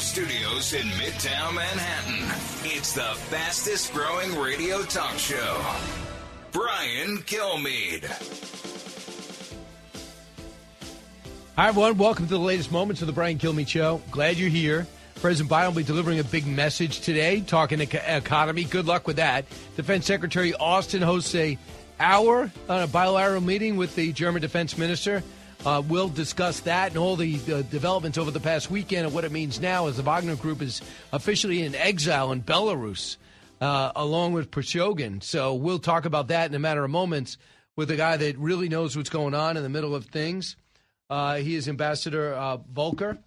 Studios in Midtown Manhattan, it's the fastest growing radio talk show. Brian Kilmeade. Hi, everyone. Welcome to the latest moments of the Brian Kilmeade Show. Glad you're here. President Biden will be delivering a big message today, talking eco- economy. Good luck with that. Defense Secretary Austin hosts a hour on a bilateral meeting with the German defense minister. Uh, we'll discuss that and all the uh, developments over the past weekend and what it means now as the Wagner Group is officially in exile in Belarus, uh, along with Prigozhin. So we'll talk about that in a matter of moments with a guy that really knows what's going on in the middle of things. Uh, he is Ambassador uh, Volker.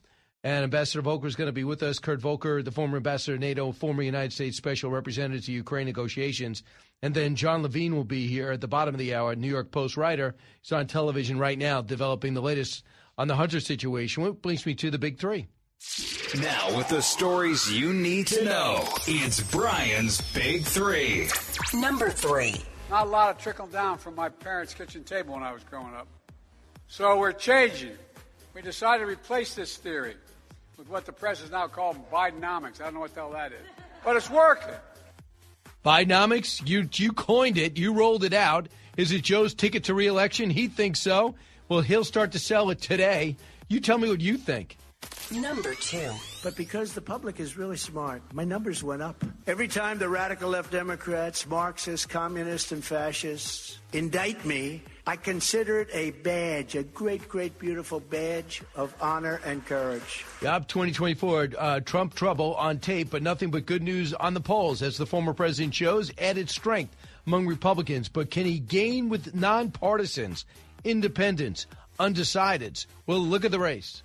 And Ambassador Volker is going to be with us. Kurt Volker, the former ambassador to NATO, former United States special representative to Ukraine negotiations. And then Jon Levine will be here at the bottom of the hour, New York Post writer. He's on television right now developing the latest on the Hunter situation. What brings me to the big three. Now, with the stories you need to know, it's Brian's Big Three. Number three. Not a lot of trickle down from my parents' kitchen table when I was growing up. So we're changing. We decided to replace this theory with what the press is now called Bidenomics. I don't know what the hell that is. But it's working. Bidenomics, you you coined it, you rolled it out. Is it Joe's ticket to reelection? He thinks so. Well, he'll start to sell it today. You tell me what you think. Number two. But because the public is really smart, my numbers went up. Every time the radical left Democrats, Marxists, communists, and fascists indict me, I consider it a badge, a great, great, beautiful badge of honor and courage. Yup, 2024, uh, Trump trouble on tape, but nothing but good news on the polls as the former president shows added strength among Republicans. But can he gain with nonpartisans, independents, undecideds? Well, look at the race.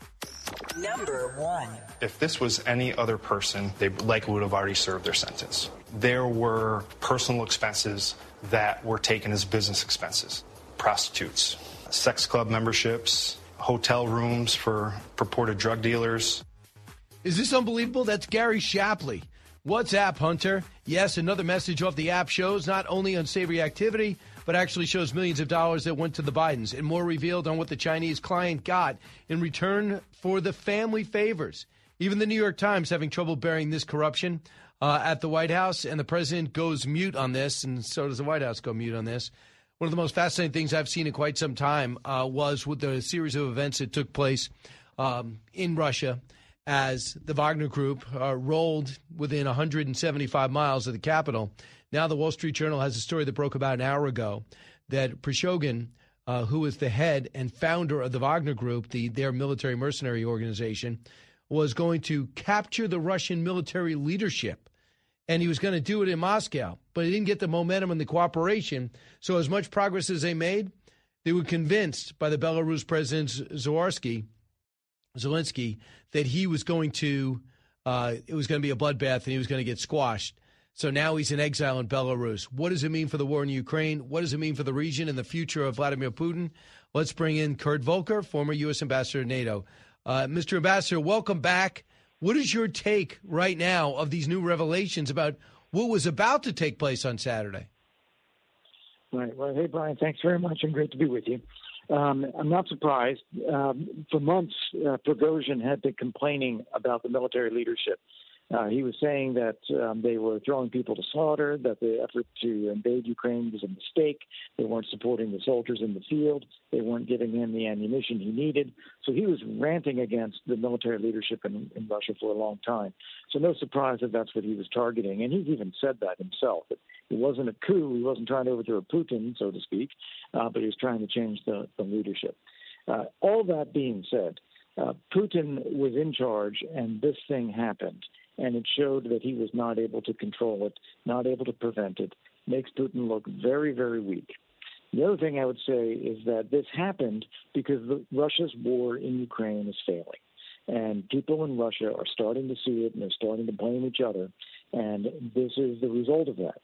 Number one. If this was any other person, they likely would have already served their sentence. There were personal expenses that were taken as business expenses prostitutes, sex club memberships, hotel rooms for purported drug dealers. Is this unbelievable? That's Gary Shapley. What's WhatsApp Hunter. Yes, another message off the app shows not only unsavory activity, but actually shows millions of dollars that went to the Bidens and more revealed on what the Chinese client got in return for the family favors. Even the New York Times having trouble bearing this corruption uh, at the White House, and the president goes mute on this, and so does the White House go mute on this. One of the most fascinating things I've seen in quite some time uh, was with the series of events that took place um, in Russia as the Wagner Group uh, rolled within 175 miles of the capital. Now, the Wall Street Journal has a story that broke about an hour ago that Prigozhin, uh, who is the head and founder of the Wagner Group, the their military mercenary organization, was going to capture the Russian military leadership and he was going to do it in Moscow, but he didn't get the momentum and the cooperation. So, as much progress as they made, they were convinced by the Belarus president Zelensky that he was going to, uh, it was going to be a bloodbath and he was going to get squashed. So now he's in exile in Belarus. What does it mean for the war in Ukraine? What does it mean for the region and the future of Vladimir Putin? Let's bring in Kurt Volker, former U.S. ambassador to NATO. Uh, Mr. Ambassador, welcome back. What is your take right now of these new revelations about what was about to take place on Saturday? Right. Well, hey, Brian, thanks very much and great to be with you. Um, I'm not surprised. Um, for months, uh, Prigozhin had been complaining about the military leadership Uh, he was saying that um, they were throwing people to slaughter, that the effort to invade Ukraine was a mistake. They weren't supporting the soldiers in the field. They weren't giving him the ammunition he needed. So he was ranting against the military leadership in, in Russia for a long time. So no surprise that that's what he was targeting. And he's even said that himself. That it wasn't a coup. He wasn't trying to overthrow Putin, so to speak, uh, but he was trying to change the, the leadership. Uh, all that being said, uh, Putin was in charge, and this thing happened and it showed that he was not able to control it, not able to prevent it. Makes Putin look very, very weak. The other thing I would say is that this happened because the, Russia's war in Ukraine is failing. And people in Russia are starting to see it and they're starting to blame each other. And this is the result of that.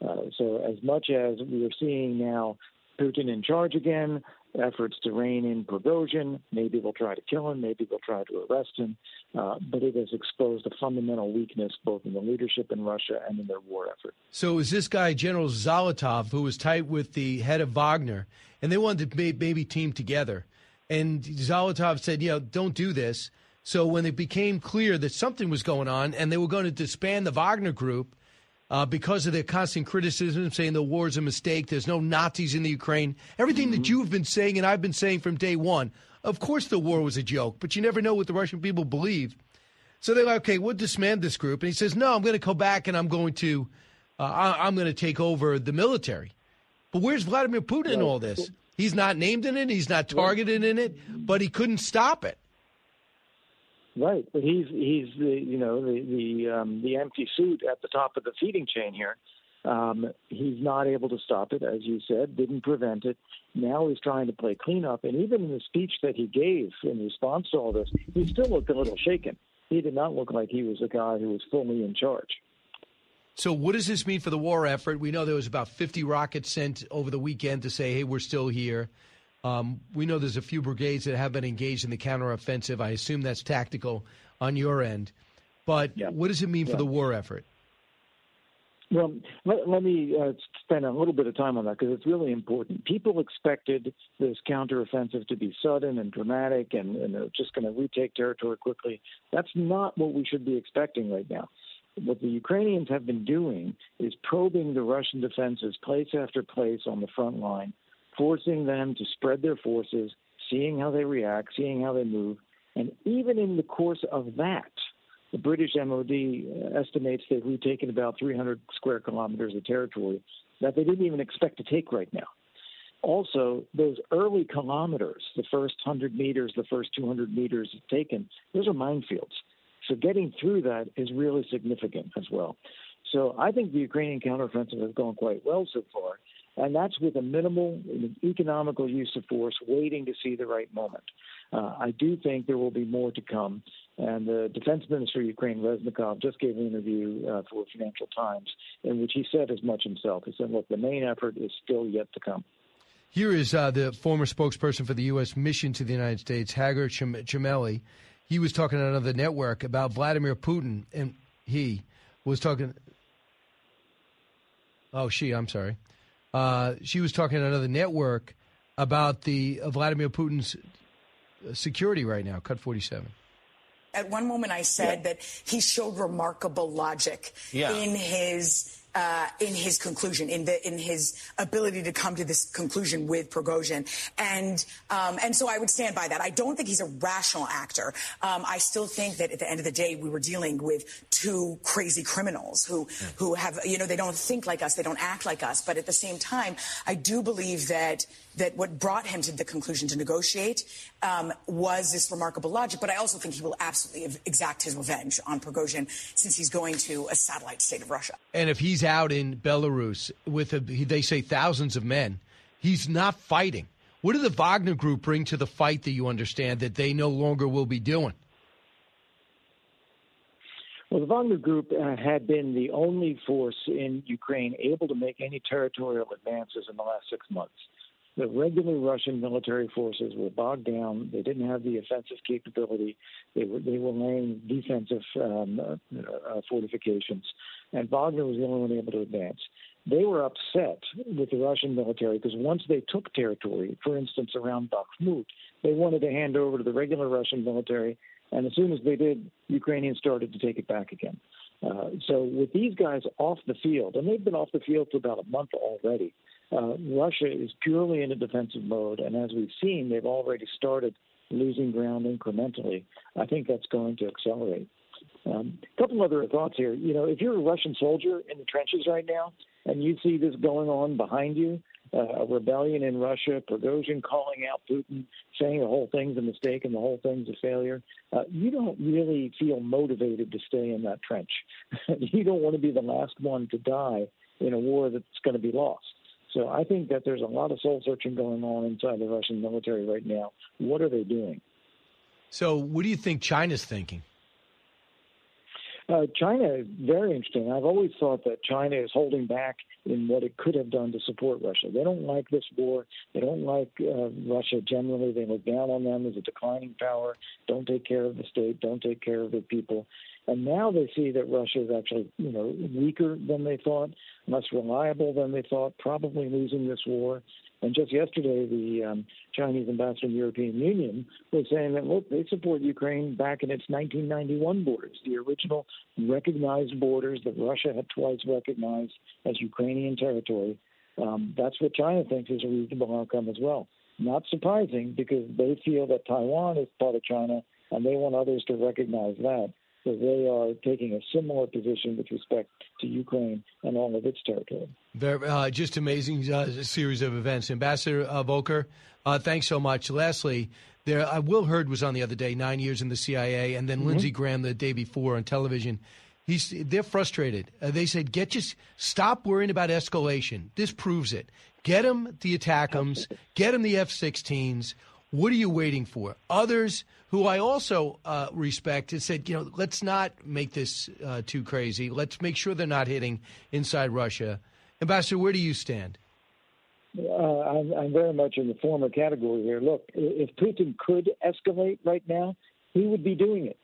Uh, so, as much as we are seeing now Putin in charge again, efforts to rein in Prigozhin. Maybe they'll try to kill him. Maybe they'll try to arrest him. Uh, but it has exposed a fundamental weakness both in the leadership in Russia and in their war effort. So is this guy General Zolotov, who was tight with the head of Wagner, and they wanted to maybe team together. And Zolotov said, you know, don't do this. So when it became clear that something was going on and they were going to disband the Wagner group, uh, because of their constant criticism, saying the war is a mistake, there's no Nazis in the Ukraine, everything mm-hmm. that you've been saying and I've been saying from day one. Of course, the war was a joke, but you never know what the Russian people believe. So they're like, okay, we'll disband this group. And he says, no, I'm going to go back and I'm going to, uh, I- am going to take over the military. But where's Vladimir Putin in all this? He's not named in it. He's not targeted in it, but he couldn't stop it. Right, but he's he's the you know the the um, the empty suit at the top of the feeding chain here. Um, he's not able to stop it, as you said, didn't prevent it. Now he's trying to play cleanup, and even in the speech that he gave in response to all this, he still looked a little shaken. He did not look like he was a guy who was fully in charge. So, what does this mean for the war effort? We know there was about 50 rockets sent over the weekend to say, hey, we're still here. Um, we know there's a few brigades that have been engaged in the counteroffensive. I assume that's tactical on your end. But yeah. what does it mean yeah. for the war effort? Well, let, let me uh, spend a little bit of time on that because it's really important. People expected this counteroffensive to be sudden and dramatic and, and they're just going to retake territory quickly. That's not what we should be expecting right now. What the Ukrainians have been doing is probing the Russian defenses place after place on the front line forcing them to spread their forces, seeing how they react, seeing how they move. And even in the course of that, the British MOD estimates that we've taken about 300 square kilometers of territory that they didn't even expect to take right now. Also, those early kilometers, the first 100 meters, the first 200 meters taken, those are minefields. So getting through that is really significant as well. So I think the Ukrainian counteroffensive has gone quite well so far and that's with a minimal economical use of force, waiting to see the right moment. Uh, I do think there will be more to come. And the defense minister of Ukraine, Reznikov, just gave an interview uh, for Financial Times in which he said as much himself. He said, look, the main effort is still yet to come. Here is uh, the former spokesperson for the U.S. mission to the United States, Hagar Chemali. He was talking on another network about Vladimir Putin, and he was talking. Oh, she, I'm sorry. Uh, she was talking on another network about the uh, Vladimir Putin's security right now. Cut 47. At one moment, I said yeah. that he showed remarkable logic yeah. in his uh, in his conclusion, in the in his ability to come to this conclusion with Prigozhin, and um, and so I would stand by that. I don't think he's a rational actor. Um, I still think that at the end of the day, we were dealing with two crazy criminals who who have you know they don't think like us, they don't act like us, but at the same time, I do believe that that what brought him to the conclusion to negotiate um, was this remarkable logic. But I also think he will absolutely exact his revenge on Prigozhin since he's going to a satellite state of Russia. And if he's out in Belarus with, a, they say, thousands of men, he's not fighting. What did the Wagner group bring to the fight that you understand that they no longer will be doing? Well, the Wagner Group uh, had been the only force in Ukraine able to make any territorial advances in the last six months the regular Russian military forces were bogged down. They didn't have the offensive capability. They were they were laying defensive um, uh, uh, fortifications, and Wagner was the only one able to advance. They were upset with the Russian military because once they took territory, for instance, around Bakhmut, They wanted to hand over to the regular Russian military, and as soon as they did, Ukrainians started to take it back again. Uh, so with these guys off the field, and they've been off the field for about a month already, uh, Russia is purely in a defensive mode, and as we've seen, they've already started losing ground incrementally. I think that's going to accelerate. A um, couple other thoughts here. You know, if you're a Russian soldier in the trenches right now and you see this going on behind you, uh, a rebellion in Russia, Prigozhin calling out Putin, saying the whole thing's a mistake and the whole thing's a failure, uh, you don't really feel motivated to stay in that trench. you don't want to be the last one to die in a war that's going to be lost. So I think that there's a lot of soul searching going on inside the Russian military right now. What are they doing? So, what do you think China's thinking? Uh, China is very interesting. I've always thought that China is holding back in what it could have done to support Russia. They don't like this war. They don't like uh, Russia generally. They look down on them as a declining power. Don't take care of the state. Don't take care of the people. And now they see that Russia is actually, you know, weaker than they thought, less reliable than they thought, probably losing this war. And just yesterday, the um, Chinese ambassador in the European Union was saying that, look, they support Ukraine back in its 1991 borders, the original recognized borders that Russia had twice recognized as Ukrainian territory. Um, that's what China thinks is a reasonable outcome as well. Not surprising because they feel that Taiwan is part of China and they want others to recognize that. They are taking a similar position with respect to Ukraine and all of its territory. Very, uh, just amazing uh, series of events. Ambassador uh, Volker, uh, thanks so much. Lastly, there, uh, Will Hurd was on the other day, nine years in the CIA, and then mm-hmm. Lindsey Graham the day before on television. He's, they're frustrated. Uh, they said, "Get just stop worrying about escalation. This proves it. Get them the ATACMS. Get them the F-16s. What are you waiting for?" Others who I also uh, respect, have said, you know, let's not make this uh, too crazy. Let's make sure they're not hitting inside Russia. Ambassador, where do you stand? Uh, I'm, I'm very much in the former category here. Look, if Putin could escalate right now, he would be doing it.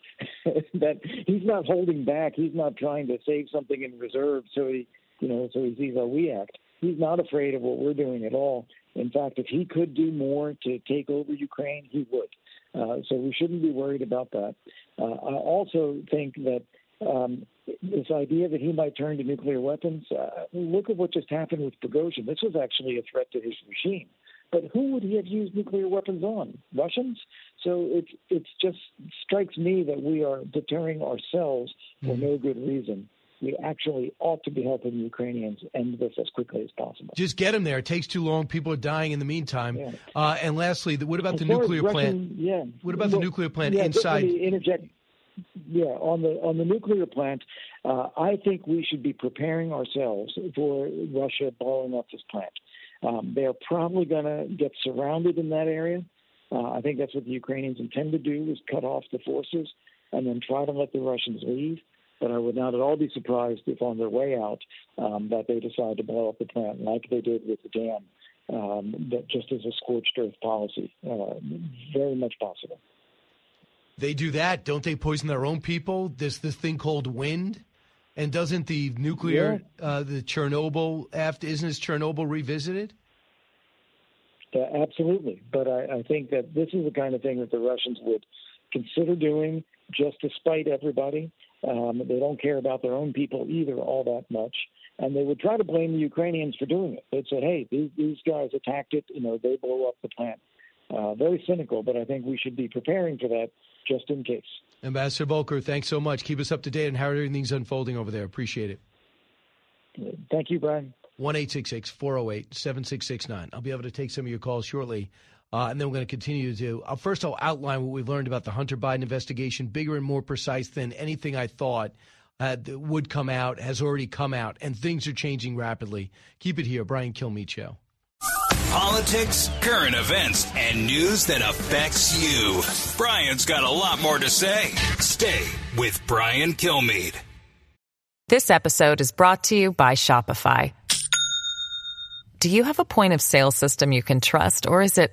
that he's not holding back. He's not trying to save something in reserve so he, you know, so he sees how we act. He's not afraid of what we're doing at all. In fact, if he could do more to take over Ukraine, he would. Uh, so we shouldn't be worried about that. Uh, I also think that um, this idea that he might turn to nuclear weapons, uh, look at what just happened with Prigozhin. This was actually a threat to his regime. But who would he have used nuclear weapons on? Russians? So it it just strikes me that we are deterring ourselves for mm-hmm. no good reason we actually ought to be helping the Ukrainians end this as quickly as possible. Just get them there. It takes too long. People are dying in the meantime. Yeah. Uh, and lastly, what about as the nuclear Russian, plant? Yeah. What about well, the nuclear plant yeah, inside? interject. Yeah, on the on the nuclear plant, uh, I think we should be preparing ourselves for Russia blowing up this plant. Um, they are probably going to get surrounded in that area. Uh, I think that's what the Ukrainians intend to do: is cut off the forces and then try to let the Russians leave. But I would not at all be surprised if on their way out um, that they decide to blow up the plant like they did with the dam, um, that just as a scorched earth policy. Uh, very much possible. They do that, don't they? Poison their own people. There's this thing called wind, and doesn't the nuclear, yeah. uh, the Chernobyl after isn't this Chernobyl revisited? Uh, absolutely, but I, I think that this is the kind of thing that the Russians would consider doing just to spite everybody. Um, they don't care about their own people either all that much. And they would try to blame the Ukrainians for doing it. They'd say, hey, these, these guys attacked it. You know, they blew up the plant. Uh, very cynical, but I think we should be preparing for that just in case. Ambassador Volker, thanks so much. Keep us up to date on how everything's unfolding over there. Appreciate it. Thank you, Brian. 1 408 7669. I'll be able to take some of your calls shortly. Uh, and then we're going to continue to. Uh, first, I'll outline what we've learned about the Hunter Biden investigation, bigger and more precise than anything I thought uh, would come out, has already come out, and things are changing rapidly. Keep it here, Brian Kilmeade Show. Politics, current events, and news that affects you. Brian's got a lot more to say. Stay with Brian Kilmeade. This episode is brought to you by Shopify. Do you have a point of sale system you can trust, or is it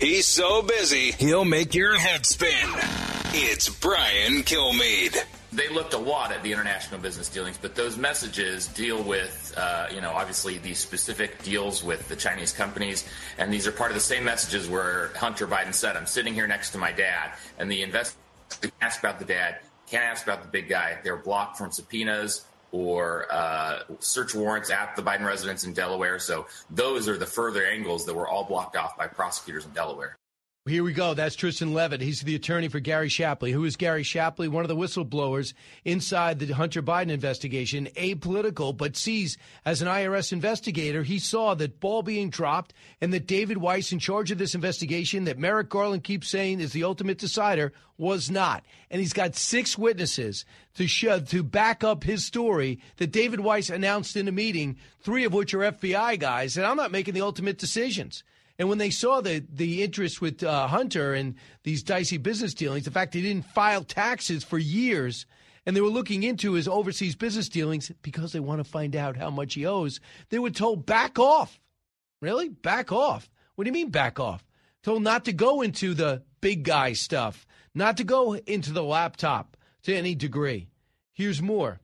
He's so busy, he'll make your head spin. It's Brian Kilmeade. They looked a lot at the international business dealings, but those messages deal with, uh, you know, obviously these specific deals with the Chinese companies, and these are part of the same messages where Hunter Biden said, "I'm sitting here next to my dad," and the investor asked about the dad, can't ask about the big guy. They're blocked from subpoenas or uh, search warrants at the Biden residence in Delaware. So those are the further angles that were all blocked off by prosecutors in Delaware. Here we go. That's Tristan Leavitt. He's the attorney for Gary Shapley. Who is Gary Shapley? One of the whistleblowers inside the Hunter Biden investigation, apolitical, but sees as an IRS investigator, he saw that ball being dropped and that David Weiss, in charge of this investigation, that Merrick Garland keeps saying is the ultimate decider, was not. And he's got six witnesses to show, to back up his story that David Weiss announced in a meeting, three of which are FBI guys, and I'm not making the ultimate decisions. And when they saw the the interest with uh, Hunter and these dicey business dealings, the fact he didn't file taxes for years, and they were looking into his overseas business dealings because they want to find out how much he owes, they were told back off. Really, back off? What do you mean back off? Told not to go into the big guy stuff, not to go into the laptop to any degree. Here's more.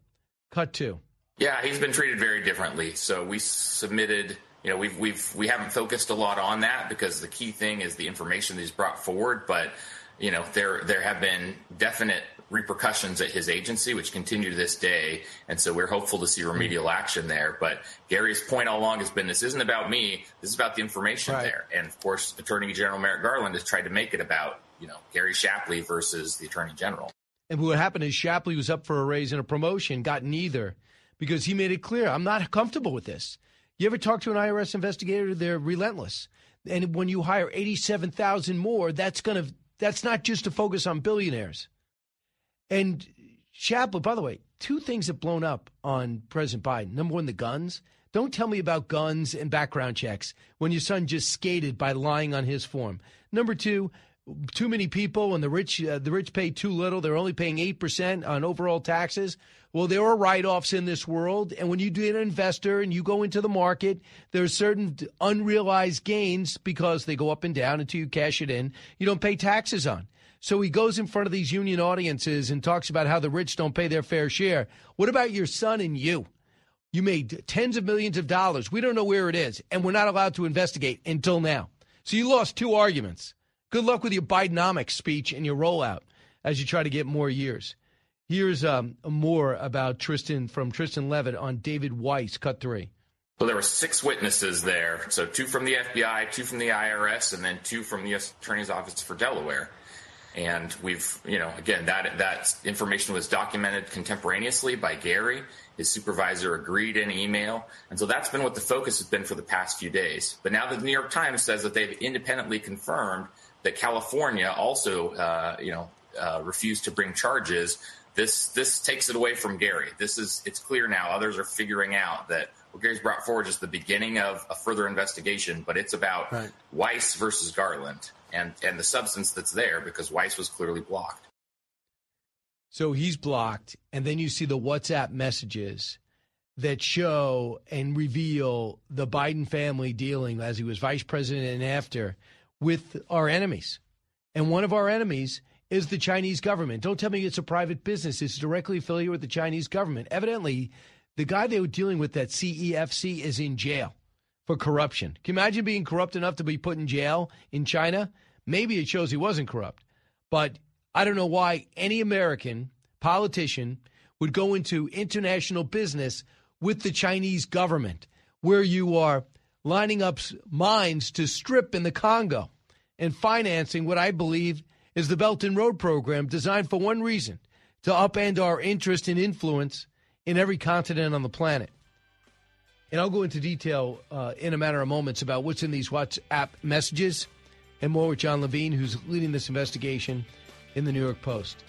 Cut two. Yeah, he's been treated very differently. So we submitted you know, we've we've we haven't focused a lot on that because the key thing is the information that he's brought forward. But you know, there there have been definite repercussions at his agency, which continue to this day, and so we're hopeful to see remedial action there. But Gary's point all along has been this isn't about me. This is about the information right. there, and of course, Attorney General Merrick Garland has tried to make it about you know Gary Shapley versus the Attorney General. And what happened is Shapley was up for a raise and a promotion, got neither because he made it clear I'm not comfortable with this. You ever talk to an IRS investigator? They're relentless. And when you hire 87,000 more, that's going to that's not just to focus on billionaires. And Shapley, by the way, two things have blown up on President Biden. Number one, the guns. Don't tell me about guns and background checks when your son just skated by lying on his form. Number two, too many people and the rich uh, the rich pay too little. They're only paying 8% on overall taxes. Well, there are write offs in this world. And when you do an investor and you go into the market, there are certain unrealized gains because they go up and down until you cash it in. You don't pay taxes on. So he goes in front of these union audiences and talks about how the rich don't pay their fair share. What about your son and you? You made tens of millions of dollars. We don't know where it is, and we're not allowed to investigate until now. So you lost two arguments. Good luck with your Bidenomics speech and your rollout as you try to get more years. Here's um, more about Tristan from Tristan Leavitt on David Weiss, cut three. Well, there were six witnesses there. So two from the FBI, two from the IRS, and then two from the U.S. Attorney's Office for Delaware. And we've, you know, again, that that information was documented contemporaneously by Gary. His supervisor agreed in email. And so that's been what the focus has been for the past few days. But now the New York Times says that they've independently confirmed that California also, uh, you know, uh, refused to bring charges this this takes it away from Gary. This is it's clear now. Others are figuring out that what Gary's brought forward is the beginning of a further investigation, but it's about right. Weiss versus Garland and and the substance that's there because Weiss was clearly blocked. So he's blocked, and then you see the WhatsApp messages that show and reveal the Biden family dealing as he was vice president and after with our enemies. And one of our enemies is the Chinese government. Don't tell me it's a private business. It's directly affiliated with the Chinese government. Evidently, the guy they were dealing with at CEFC is in jail for corruption. Can you imagine being corrupt enough to be put in jail in China? Maybe it shows he wasn't corrupt. But I don't know why any American politician would go into international business with the Chinese government where you are lining up mines to strip in the Congo and financing what I believe is the Belt and Road program designed for one reason to upend our interest and influence in every continent on the planet. And I'll go into detail uh, in a matter of moments about what's in these WhatsApp messages and more with Jon Levine, who's leading this investigation in the New York Post.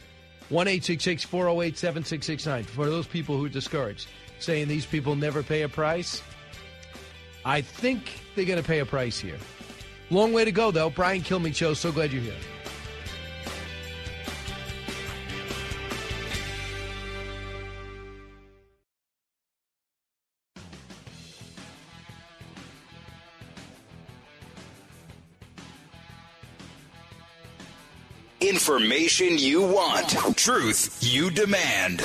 1 408 7669. For those people who are discouraged, saying these people never pay a price, I think they're going to pay a price here. Long way to go, though. Brian Kilmeade Show. So glad you're here. Information you want, truth you demand.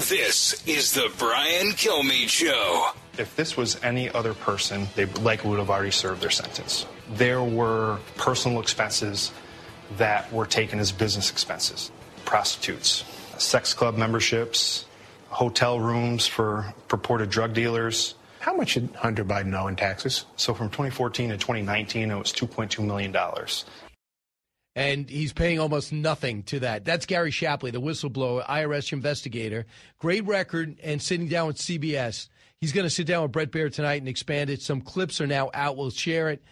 This is the Brian Kilmeade Show. If this was any other person, they likely would have already served their sentence. There were personal expenses that were taken as business expenses prostitutes, sex club memberships, hotel rooms for purported drug dealers. How much did Hunter Biden owe in taxes? So from 2014 to 2019, it was $2.2 million and he's paying almost nothing to that. That's Gary Shapley, the whistleblower, IRS investigator. Great record, and sitting down with CBS. He's going to sit down with Bret Baier tonight and expand it. Some clips are now out. We'll share it,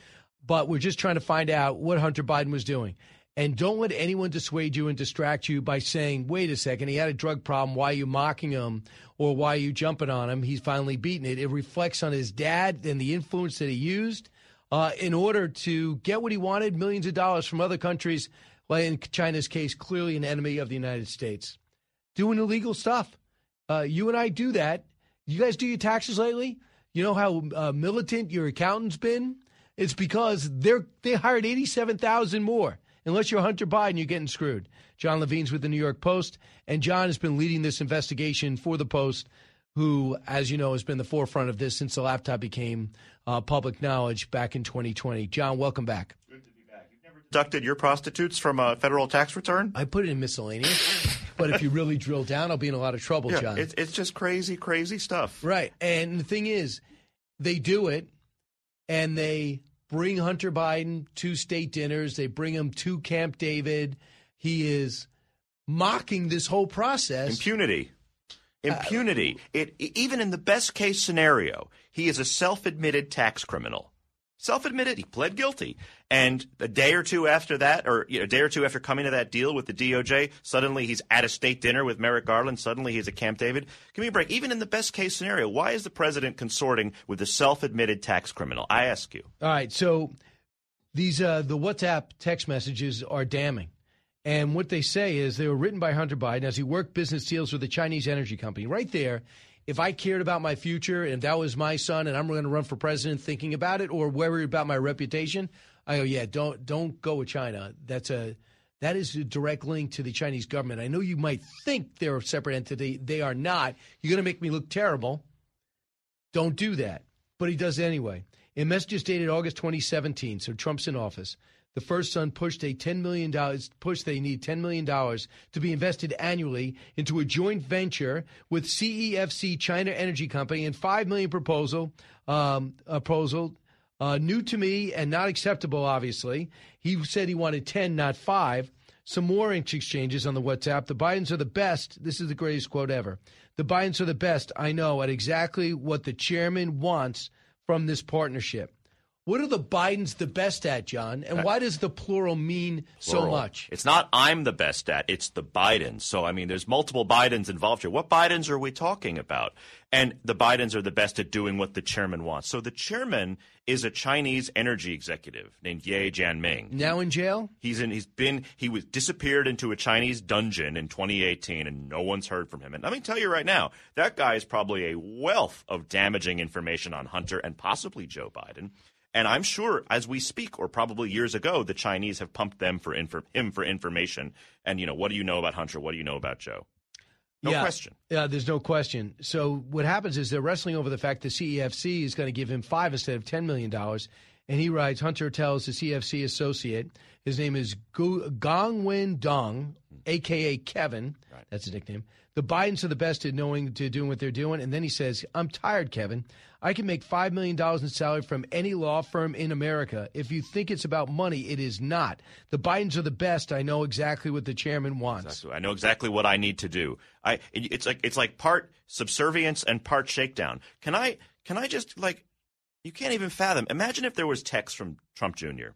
but we're just trying to find out what Hunter Biden was doing. And don't let anyone dissuade you and distract you by saying, wait a second, he had a drug problem. Why are you mocking him or why are you jumping on him? He's finally beaten it. It reflects on his dad and the influence that he used uh, in order to get what he wanted, millions of dollars from other countries, like in China's case, clearly an enemy of the United States, doing illegal stuff. Uh, you and I do that. You guys do your taxes lately? You know how uh, militant your accountant's been? It's because they're they hired eighty seven thousand more. Unless you're Hunter Biden, you're getting screwed. Jon Levine's with the New York Post, and John has been leading this investigation for the Post who, as you know, has been the forefront of this since the laptop became uh, public knowledge back in 2020. John, welcome back. Good to be back. You've never deducted your prostitutes from a federal tax return? I put it in miscellaneous. but if you really drill down, I'll be in a lot of trouble, yeah, John. It's, it's just crazy, crazy stuff. Right. And the thing is, they do it and they bring Hunter Biden to state dinners, they bring him to Camp David. He is mocking this whole process. Impunity. Impunity. It, even in the best case scenario, he is a self admitted tax criminal. Self admitted, he pled guilty. And a day or two after that, or you know, a day or two after coming to that deal with the DOJ, suddenly he's at a state dinner with Merrick Garland. Suddenly he's at Camp David. Give me a break. Even in the best case scenario, why is the president consorting with a self admitted tax criminal? I ask you. All right. So these uh, the WhatsApp text messages are damning. And what they say is they were written by Hunter Biden as he worked business deals with a Chinese energy company. Right there, if I cared about my future and that was my son and I'm going to run for president thinking about it or worried about my reputation, I go, yeah, don't don't go with China. That's a that is a direct link to the Chinese government. I know you might think they're a separate entity. They are not. You're going to make me look terrible. Don't do that. But he does anyway. In messages dated August 2017, so Trump's in office, the first son pushed a $10 million push they need $10 million to be invested annually into a joint venture with CEFC China Energy Company and 5 million proposal um, proposal uh, new to me and not acceptable obviously he said he wanted 10 not 5 some more exchanges on the WhatsApp. The Bidens are the best. This is the greatest quote ever. The Bidens are the best. I know at exactly what the chairman wants from this partnership. What are the Bidens the best at, John? And why does the plural mean plural. so much? It's not I'm the best at, it's the Bidens. So, I mean, there's multiple Bidens involved here. What Bidens are we talking about? And the Bidens are the best at doing what the chairman wants. So, the chairman is a Chinese energy executive named Ye Jianming. Now in jail? He's in he's been he was disappeared into a Chinese dungeon in 2018 and no one's heard from him. And let me tell you right now, that guy is probably a wealth of damaging information on Hunter and possibly Joe Biden. And I'm sure as we speak, or probably years ago, the Chinese have pumped them for infor- him for information. And, you know, what do you know about Hunter? What do you know about Joe? No yeah, question. Yeah, there's no question. So what happens is they're wrestling over the fact the CEFC is going to give him five instead of $10 million. And he writes, Hunter tells the CFC associate, his name is Gongwen Dong, aka Kevin. That's his nickname. The Bidens are the best at knowing to doing what they're doing. And then he says, I'm tired, Kevin. I can make $5 million in salary from any law firm in America. If you think it's about money, it is not. The Bidens are the best. I know exactly what the chairman wants. Exactly. I know exactly what I need to do. I it's like it's like part subservience and part shakedown. Can I can I just like you can't even fathom. Imagine if there was text from Trump Jr.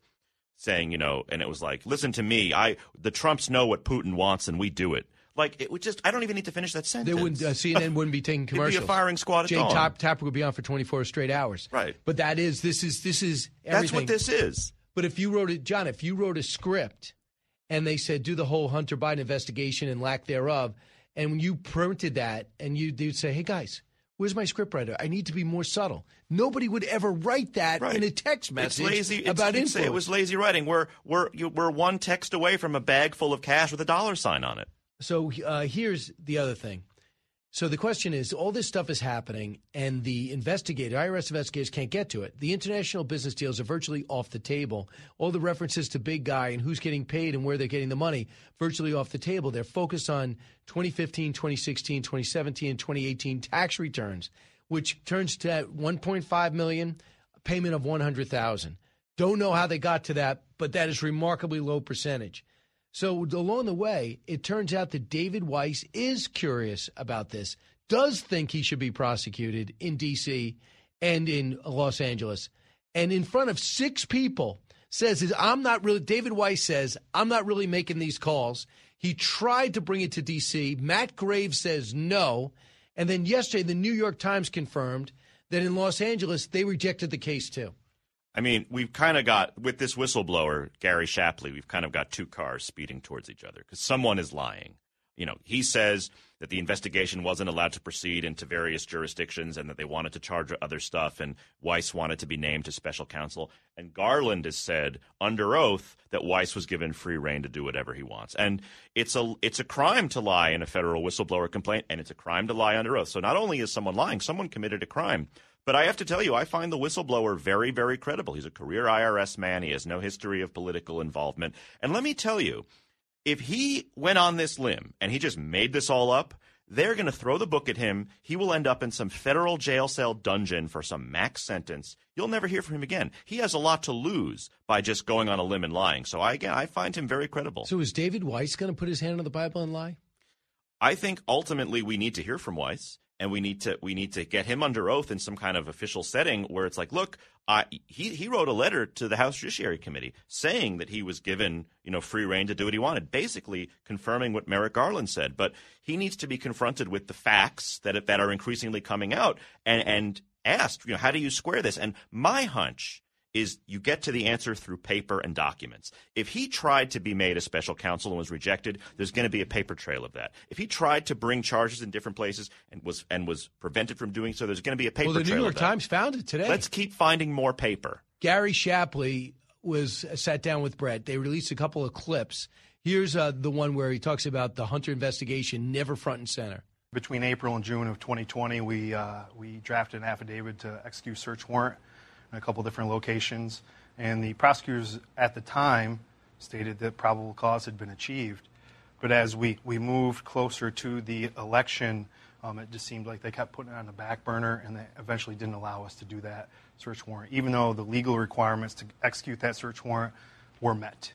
saying, you know, and it was like, "Listen to me. I the Trumps know what Putin wants and we do it." Like it would just I don't even need to finish that sentence. They wouldn't uh, CNN wouldn't be taking commercials. It'd be a firing squad at Jake dawn. Top, Tapper would be on for 24 straight hours. Right. But that is this is this is everything. That's what this is. But if you wrote it, John, if you wrote a script and they said do the whole Hunter Biden investigation and lack thereof, and when you printed that and you would say, hey guys, where's my scriptwriter? I need to be more subtle. Nobody would ever write that Right. in a text message It's lazy. It's, about say it influence. was lazy writing. We're we're you- we're one text away from a bag full of cash with a dollar sign on it. So uh, here's the other thing. So the question is, all this stuff is happening, and the investigator, IRS investigators, can't get to it. The international business deals are virtually off the table. All the references to big guy and who's getting paid and where they're getting the money, virtually off the table. They're focused on 2015, 2016, 2017, and 2018 tax returns, which turns to 1.5 million, payment of 100,000. Don't know how they got to that, but that is remarkably low percentage. So along the way, it turns out that David Weiss is curious about this, does think he should be prosecuted in D.C. and in Los Angeles, and in front of six people says, "I'm not really." David Weiss says, "I'm not really making these calls." He tried to bring it to D.C. Matt Graves says no, and then yesterday, the New York Times confirmed that in Los Angeles they rejected the case too. I mean, we've kind of got with this whistleblower Gary Shapley, we've kind of got two cars speeding towards each other because someone is lying. You know, he says that the investigation wasn't allowed to proceed into various jurisdictions and that they wanted to charge other stuff, and Weiss wanted to be named to special counsel. And Garland has said under oath that Weiss was given free reign to do whatever he wants. And it's a it's a crime to lie in a federal whistleblower complaint, and it's a crime to lie under oath. So not only is someone lying, someone committed a crime. But I have to tell you, I find the whistleblower very, very credible. He's a career IRS man. He has no history of political involvement. And let me tell you, if he went on this limb and he just made this all up, they're going to throw the book at him. He will end up in some federal jail cell dungeon for some max sentence. You'll never hear from him again. He has a lot to lose by just going on a limb and lying. So I, again, I find him very credible. So is David Weiss going to put his hand on the Bible and lie? I think ultimately we need to hear from Weiss, and we need to we need to get him under oath in some kind of official setting where it's like, look, I, he he wrote a letter to the House Judiciary Committee saying that he was given you know free reign to do what he wanted, basically confirming what Merrick Garland said. But he needs to be confronted with the facts that that are increasingly coming out and and asked, you know, how do you square this? And my hunch is you get to the answer through paper and documents. If he tried to be made a special counsel and was rejected, there's going to be a paper trail of that. If he tried to bring charges in different places and was and was prevented from doing so, there's going to be a paper trail. well, the trail. New York of that. Times found it today. Let's keep finding more paper. Gary Shapley was uh, sat down with Bret. They released a couple of clips. Here's uh, the one where he talks about the Hunter investigation, never front and center. Between April and June of 2020, we uh, we drafted an affidavit to execute search warrant in a couple different locations, and the prosecutors at the time stated that probable cause had been achieved. But as we, we moved closer to the election, um, it just seemed like they kept putting it on the back burner, and they eventually didn't allow us to do that search warrant, even though the legal requirements to execute that search warrant were met.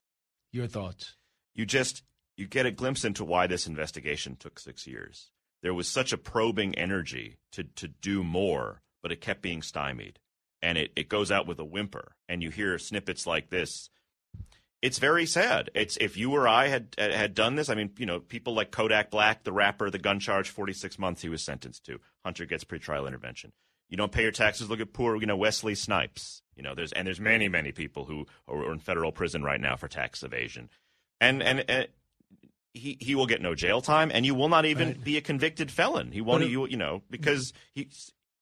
Your thoughts? You just you get a glimpse into why this investigation took six years. There was such a probing energy to to do more, but it kept being stymied. And it, it goes out with a whimper, and you hear snippets like this. It's very sad. It's if you or I had had done this. I mean, you know, people like Kodak Black, the rapper, the gun charge, forty six months he was sentenced to. Hunter gets pretrial intervention. You don't pay your taxes. Look at poor, you know, Wesley Snipes. You know, there's and there's many many people who are in federal prison right now for tax evasion, and and. and he, he will get no jail time, and you will not even Right. be a convicted felon. He won't, it- you you know, because he,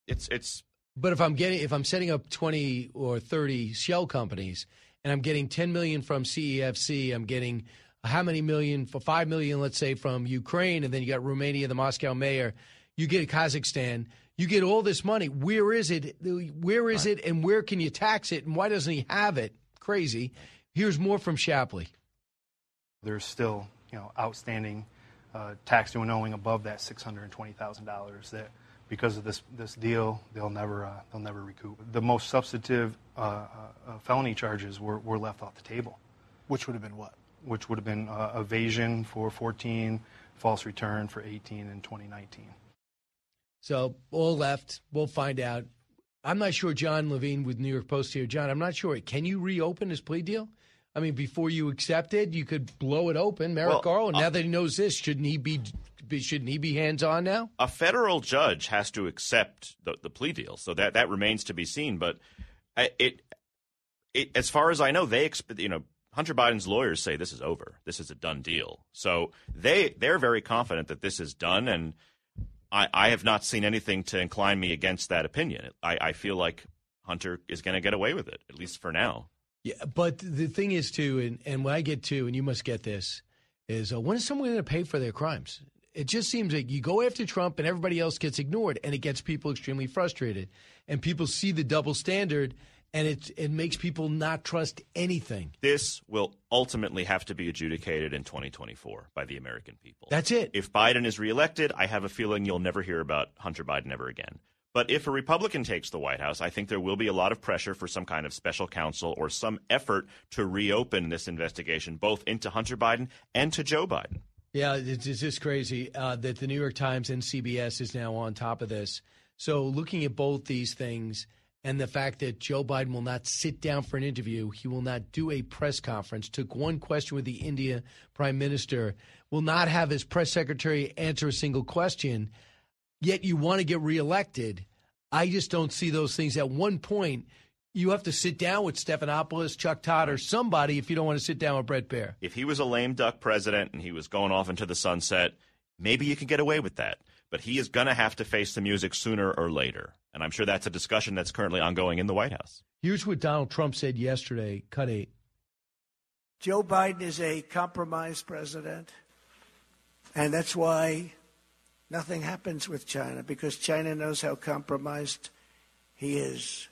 it's it's But if I'm getting if I'm setting up 20 or 30 shell companies and I'm getting 10 million from CEFC, I'm getting how many million for 5 million let's say from Ukraine and then you got Romania, the Moscow mayor, you get Kazakhstan, you get all this money. Where is it? Where is it and where can you tax it and why doesn't he have it? Crazy. Here's more from Shapley. There's still you know outstanding uh, tax due and owing above that six hundred and twenty thousand dollars that because of this this deal they'll never uh, they'll never recoup. The most substantive uh, uh, uh, felony charges were, were left off the table. Which would have been what? Which would have been uh, evasion for 14, false return for 18 and 2019. So all left. We'll find out. I'm not sure Jon Levine with New York Post here. John, I'm not sure. Can you reopen his plea deal? I mean, before you accepted, you could blow it open. Merrick Well, Garland, now uh, that he knows this, shouldn't he be? Be- Shouldn't he be hands on now? a federal judge has to accept the, the plea deal, so that that remains to be seen. But it, it, as far as I know, they exp- you know Hunter Biden's lawyers say this is over. This is a done deal. So they they're very confident that this is done, and I, I have not seen anything to incline me against that opinion. I, I feel like Hunter is going to get away with it, at least for now. Yeah, but the thing is too, and, and what I get to, and you must get this, is uh, when is someone going to pay for their crimes? It just seems like you go after Trump and everybody else gets ignored, and it gets people extremely frustrated, and people see the double standard, and it it makes people not trust anything. This will ultimately have to be adjudicated in 2024 by the American people. That's it. If Biden is reelected, I have a feeling you'll never hear about Hunter Biden ever again. But if a Republican takes the White House, I think there will be a lot of pressure for some kind of special counsel or some effort to reopen this investigation, both into Hunter Biden and to Joe Biden. Yeah, it's, it's just crazy uh, that the New York Times and CBS is now on top of this. So, looking at both these things and the fact that Joe Biden will not sit down for an interview, he will not do a press conference, took one question with the India prime minister, will not have his press secretary answer a single question, yet you want to get reelected. I just don't see those things. At one point, you have to sit down with Stephanopoulos, Chuck Todd, or somebody if you don't want to sit down with Bret Baier. If he was a lame duck president and he was going off into the sunset, maybe you can get away with that. But he is going to have to face the music sooner or later. And I'm sure that's a discussion that's currently ongoing in the White House. Here's what Donald Trump said yesterday. Cut eight. Joe Biden is a compromised president, and that's why nothing happens with China because China knows how compromised he is.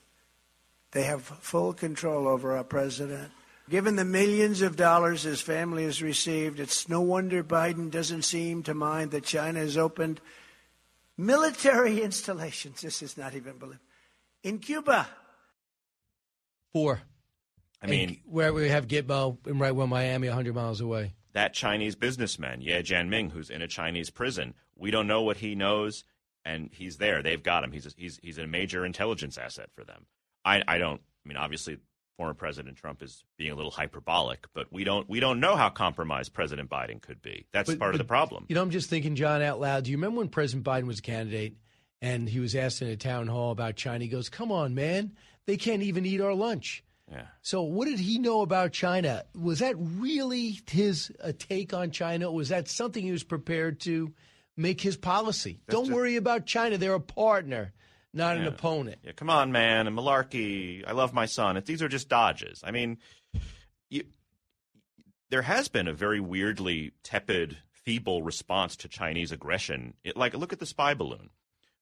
They have full control over our president. Given the millions of dollars his family has received, it's no wonder Biden doesn't seem to mind that China has opened military installations. This is not even believable. In Cuba. Four. I mean, And where we have Gitmo in right where Miami, 100 miles away. that Chinese businessman, Ye Jianming, who's in a Chinese prison, we don't know what he knows, and he's there. They've got him. He's a, he's he's a major intelligence asset for them. I I don't. I mean, obviously, former President Trump is being a little hyperbolic, but we don't we don't know how compromised President Biden could be. That's But- part of the problem. You know, I'm just thinking, Jon, out loud. Do you remember when President Biden was a candidate and he was asked in a town hall about China? He goes, Come on, man. They can't even eat our lunch. Yeah. So, what did he know about China? Was that really his uh, take on China? Or was that something he was prepared to make his policy? Don't worry about China. They're a partner, not an opponent. Yeah, come on, man. And malarkey. I love my son. It, these are just dodges. I mean, you, there has been a very weirdly tepid, feeble response to Chinese aggression. It, like, look at the spy balloon.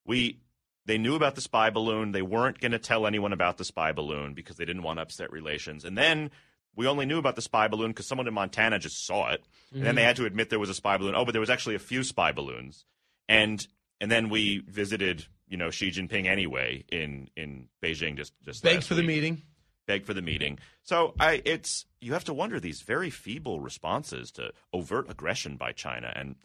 We they knew about the spy balloon. They weren't going to tell anyone about the spy balloon because they didn't want to upset relations. And then we only knew about the spy balloon because someone in Montana just saw it. And then they mm-hmm. had to admit there was a spy balloon. Oh, but there was actually a few spy balloons. And and then we visited, you know, Xi Jinping anyway in in Beijing just just Begged last for the meeting. Begged for the meeting. So I it's you have to wonder these very feeble responses to overt aggression by China and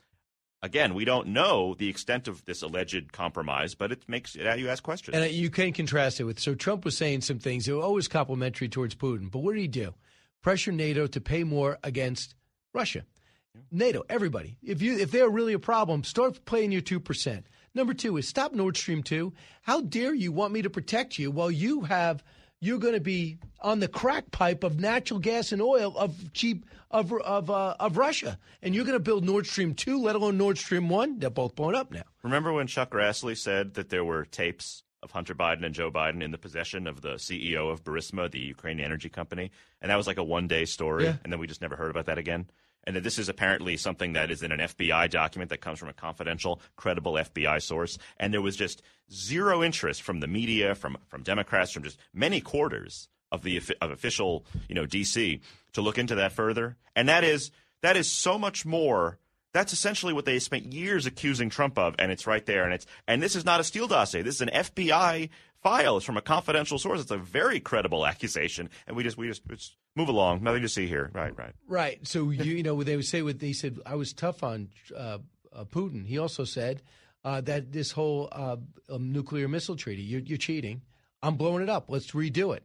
again, we don't know the extent of this alleged compromise, but it makes it, you ask questions. And you can contrast it with so Trump was saying some things that were always complimentary towards Putin, but what did he do? Pressure NATO to pay more against Russia. NATO, everybody. If you if they're really a problem, start playing your two percent. Number two is stop Nord Stream two. How dare you want me to protect you while you have you're going to be on the crack pipe of natural gas and oil of cheap of of uh, of Russia, and you're going to build Nord Stream two, let alone Nord Stream one. They're both blown up now. Remember when Chuck Grassley said that there were tapes of Hunter Biden and Joe Biden in the possession of the CEO of Burisma, the Ukrainian energy company, and that was like a one-day story, Yeah. and then we just never heard about that again. And that this is apparently something that is in an FBI document that comes from a confidential, credible FBI source, and there was just zero interest from the media, from from Democrats, from just many quarters of the of official, you know, DC to look into that further. And that is That is so much more. That's essentially what they spent years accusing Trump of, and it's right there. And it's and this is not a Steele dossier. This is an FBI file. It's from a confidential source. It's a very credible accusation, and we just we just, move along. Nothing to see here. Right, right, right. So you, you know they would say what they said. I was tough on uh, uh, Putin. He also said uh, that this whole uh, um, nuclear missile treaty, you're, you're cheating. I'm blowing it up. Let's redo it.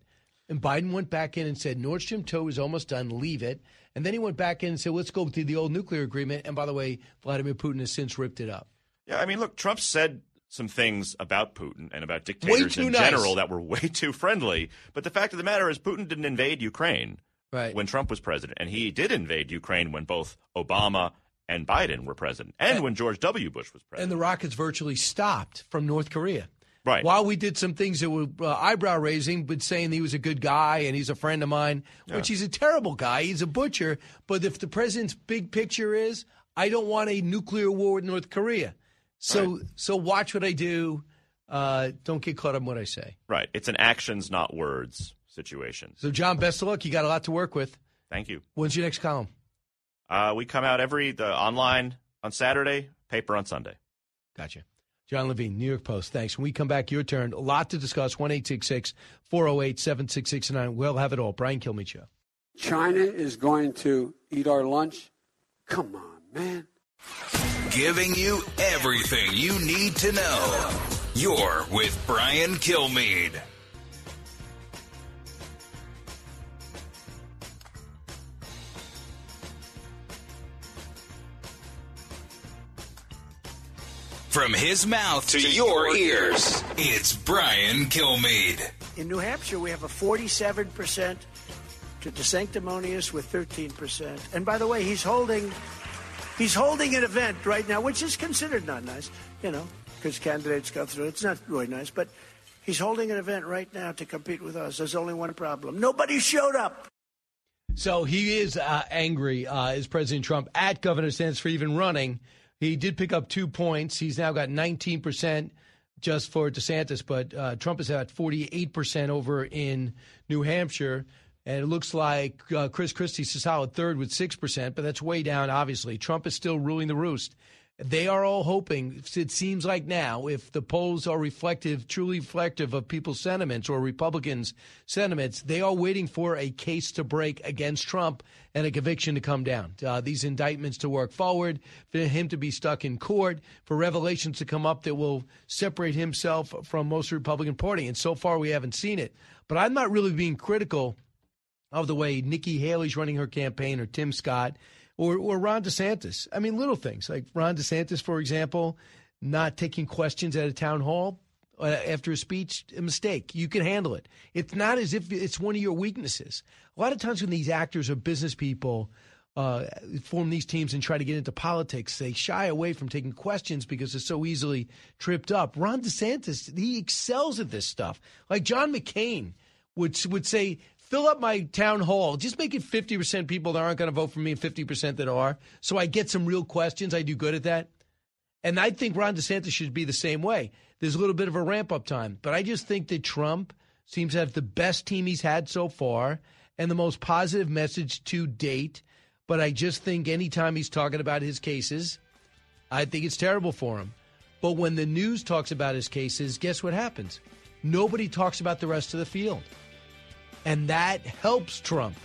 And Biden went back in and said Nord Stream 2 is almost done. Leave it. And then he went back in and said, let's go to the old nuclear agreement. And by the way, Vladimir Putin has since ripped it up. Yeah, I mean, look, Trump said some things about Putin and about dictators in nice. general that were way too friendly. But the fact of the matter is, Putin didn't invade Ukraine right. when Trump was president. And he did invade Ukraine when both Obama and Biden were president, and, and when George W. Bush was president. And the rockets virtually stopped from North Korea. Right. While we did some things that were uh, eyebrow raising, but saying he was a good guy and he's a friend of mine, yeah. which he's a terrible guy. He's a butcher. But if the president's big picture is, I don't want a nuclear war with North Korea. So, right. so watch what I do. Uh, don't get caught up in what I say. Right. It's an actions, not words situation. So, Jon, best of luck. You got a lot to work with. Thank you. When's your next column? Uh, we come out every the online on Saturday, paper on Sunday. Gotcha. Jon Levine, New York Post. Thanks. When we come back, your turn. A lot to discuss. 1 408 7669. We'll have it all. Brian Kilmeade Show. China is going to eat our lunch? Come on, man. Giving you everything you need to know. You're with Brian Kilmeade. From his mouth to, to your, your ears, it's Brian Kilmeade. In New Hampshire, we have a 47% to DeSanctimonious with 13%. And by the way, he's holding he's holding an event right now, which is considered not nice, you know, because candidates go through. It's not really nice, but he's holding an event right now to compete with us. There's only one problem: nobody showed up. So he is uh, angry, uh, is President Trump at Governor DeSantis for even running he did pick up two points. He's now got 19% just for DeSantis, but uh, Trump is at 48% over in New Hampshire. And it looks like uh, Chris Christie's a solid third with 6%, but that's way down, obviously. Trump is still ruling the roost. They are all hoping, it seems like now, if the polls are reflective, truly reflective of people's sentiments or Republicans' sentiments, they are waiting for a case to break against Trump and a conviction to come down. Uh, these indictments to work forward, for him to be stuck in court, for revelations to come up that will separate himself from most Republican Party. And so far, we haven't seen it. But I'm not really being critical of the way Nikki Haley's running her campaign or Tim Scott or, or Ron DeSantis. I mean, little things like Ron DeSantis, for example, not taking questions at a town hall uh, after a speech, a mistake. You can handle it. It's not as if it's one of your weaknesses. A lot of times when these actors or business people uh, form these teams and try to get into politics, they shy away from taking questions because they're so easily tripped up. Ron DeSantis, he excels at this stuff. Like John McCain would would say, fill up my town hall. Just make it 50% people that aren't going to vote for me and 50% that are. So I get some real questions. I do good at that. And I think Ron DeSantis should be the same way. There's a little bit of a ramp up time. But I just think that Trump seems to have the best team he's had so far and the most positive message to date. But I just think anytime he's talking about his cases, I think it's terrible for him. But when the news talks about his cases, guess what happens? Nobody talks about the rest of the field and that helps Trump.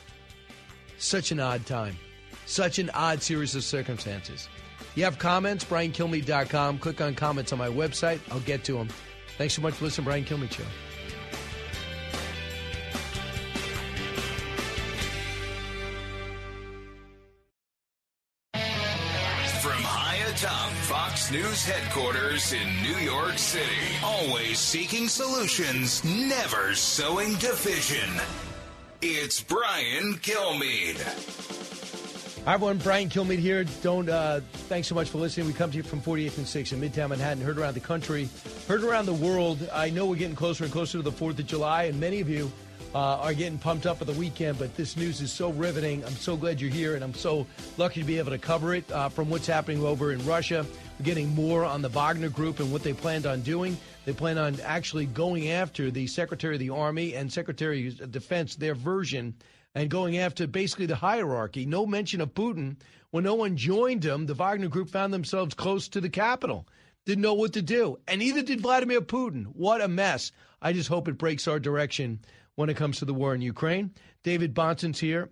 Such an odd time. Such an odd series of circumstances. You have comments, briankilmeade.com. Click on comments on my website. I'll get to them. Thanks so much for listening, Brian Kilmeade Show. Atop Fox News headquarters in New York City. Always seeking solutions, never sowing division. It's Brian Kilmeade. Hi, everyone. Brian Kilmeade here. Don't. Uh, thanks so much for listening. We come to you from 48th and 6th in Midtown Manhattan. Heard around the country, heard around the world. I know we're getting closer and closer to the 4th of July, and many of you uh, are getting pumped up for the weekend, but this news is so riveting. I'm so glad you're here, and I'm so lucky to be able to cover it uh, from what's happening over in Russia. We're getting more on the Wagner Group and what they planned on doing. They plan on actually going after the Secretary of the Army and Secretary of Defense, their version and going after basically the hierarchy. No mention of Putin. When no one joined him, the Wagner Group found themselves close to the capital. Didn't know what to do. And neither did Vladimir Putin. What a mess. I just hope it breaks our direction when it comes to the war in Ukraine. David Bahnsen's here.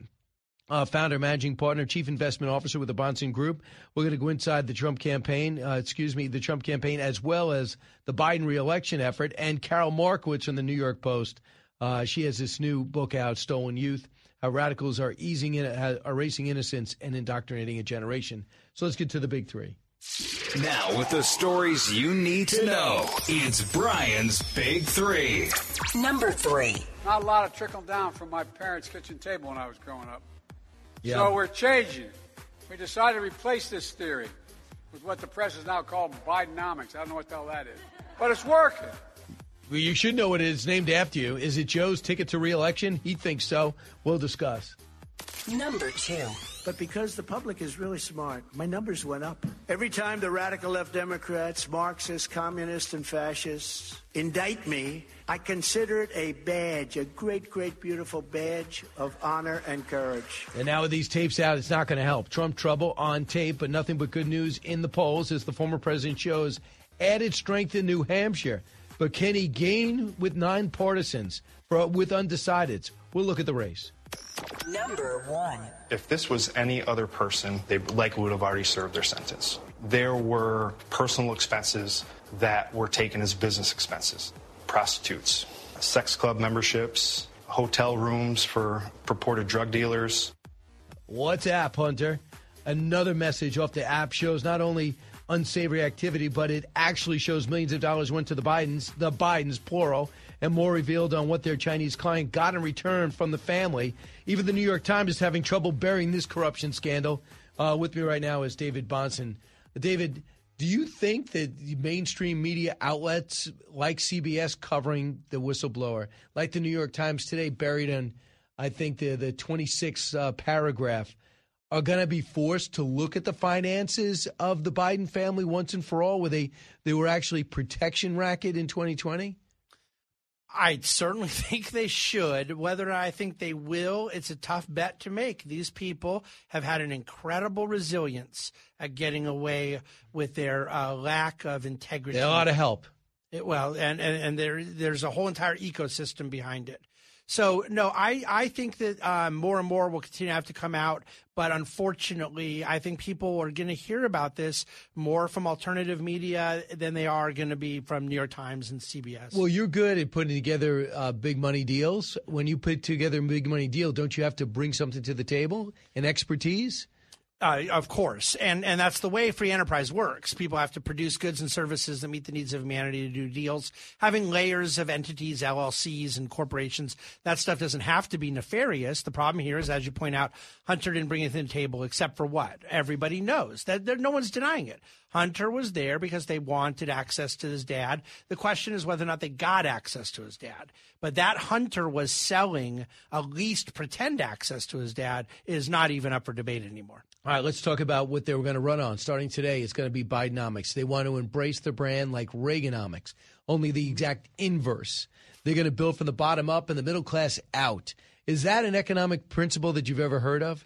Uh, founder, managing partner, chief investment officer with the Bahnsen Group. We're going to go inside the Trump campaign, uh, excuse me, the Trump campaign, as well as the Biden reelection effort. And Karol Markowicz from the New York Post. Uh, she has this new book out, Stolen Youth how radicals are easing in, are erasing innocence and indoctrinating a generation. So let's get to the big three. Now, with the stories you need to know, it's Brian's Big Three. Number three. Not a lot of trickle down from my parents' kitchen table when I was growing up. Yeah. So we're changing. We decided to replace this theory with what the press is now called Bidenomics. I don't know what the hell that is. But it's working. Well, you should know what it is named after you. Is it Joe's ticket to reelection? He thinks so. We'll discuss. Number two. But because the public is really smart, my numbers went up. Every time the radical left Democrats, Marxists, communists, and fascists indict me, I consider it a badge, a great, great, beautiful badge of honor and courage. And now with these tapes out, it's not going to help. Trump trouble on tape, but nothing but good news in the polls as the former president shows added strength in New Hampshire. But can he gain with nine partisans for, with undecideds? We'll look at the race. Number one. If this was any other person, they likely would have already served their sentence. There were personal expenses that were taken as business expenses prostitutes, sex club memberships, hotel rooms for purported drug dealers. WhatsApp Hunter? Another message off the app shows not only unsavory activity, but it actually shows millions of dollars went to the Bidens, the Bidens, plural, and more revealed on what their Chinese client got in return from the family. Even the New York Times is having trouble burying this corruption scandal. Uh, with me right now is David Bahnsen. David, do you think that the mainstream media outlets like CBS covering the whistleblower, like the New York Times today, buried in, I think, the, the 26th uh, paragraph, are going to be forced to look at the finances of the Biden family once and for all, where they, they were actually protection racket in 2020? I certainly think they should. Whether or not I think they will, it's a tough bet to make. These people have had an incredible resilience at getting away with their uh, lack of integrity. They ought to help. It, well, and, and, and there, there's a whole entire ecosystem behind it. So no, I I think that um, more and more will continue to have to come out, but unfortunately, I think people are going to hear about this more from alternative media than they are going to be from New York Times and CBS. Well, you're good at putting together uh, big money deals. When you put together a big money deal, don't you have to bring something to the table, an expertise? Uh, of course, and and that's the way free enterprise works. People have to produce goods and services that meet the needs of humanity to do deals. Having layers of entities, LLCs, and corporations, that stuff doesn't have to be nefarious. The problem here is, as you point out, Hunter didn't bring it to the table, except for what everybody knows that no one's denying it. Hunter was there because they wanted access to his dad. The question is whether or not they got access to his dad. But that Hunter was selling at least pretend access to his dad is not even up for debate anymore. All right, let's talk about what they were going to run on. Starting today, it's going to be Bidenomics. They want to embrace the brand like Reaganomics, only the exact inverse. They're going to build from the bottom up and the middle class out. Is that an economic principle that you've ever heard of?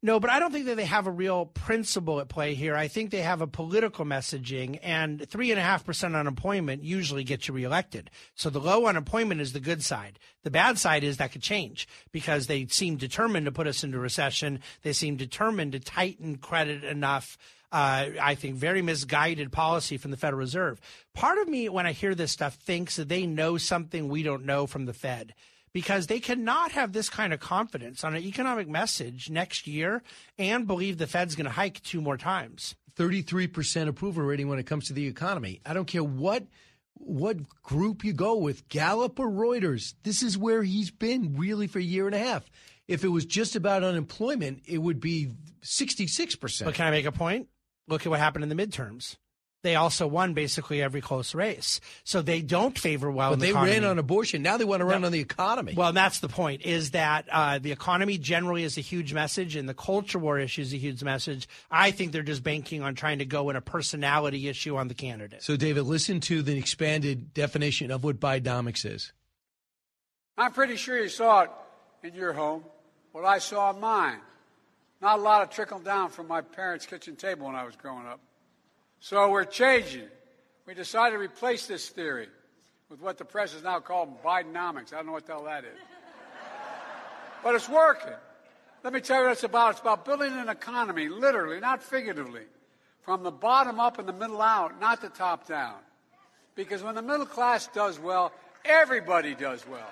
No, but I don't think that they have a real principle at play here. I think they have a political messaging, and three and a half percent unemployment usually gets you reelected. So the low unemployment is the good side. The bad side is that could change because they seem determined to put us into recession. They seem determined to tighten credit enough. Uh, I think very misguided policy from the Federal Reserve. Part of me, when I hear this stuff, thinks that they know something we don't know from the Fed because they cannot have this kind of confidence on an economic message next year and believe the Fed's going to hike two more times. 33% approval rating when it comes to the economy. I don't care what what group you go with, Gallup or Reuters. This is where he's been really for a year and a half. If it was just about unemployment, it would be 66%. But can I make a point? Look at what happened in the midterms they also won basically every close race. So they don't favor well. But the they economy. ran on abortion. Now they want to run on the economy. Well, that's the point. Is that uh, the economy generally is a huge message, and the culture war issue is a huge message. I think they're just banking on trying to go in a personality issue on the candidate. So, David, listen to the expanded definition of what Bidenomics is. I'm pretty sure you saw it in your home. what I saw in mine. Not a lot of trickle down from my parents' kitchen table when I was growing up. So we're changing. We decided to replace this theory with what the press is now called Bidenomics. I don't know what the hell that is. But it's working. Let me tell you what it's about. It's about building an economy, literally, not figuratively, from the bottom up and the middle out, not the top down. Because when the middle class does well, everybody does well.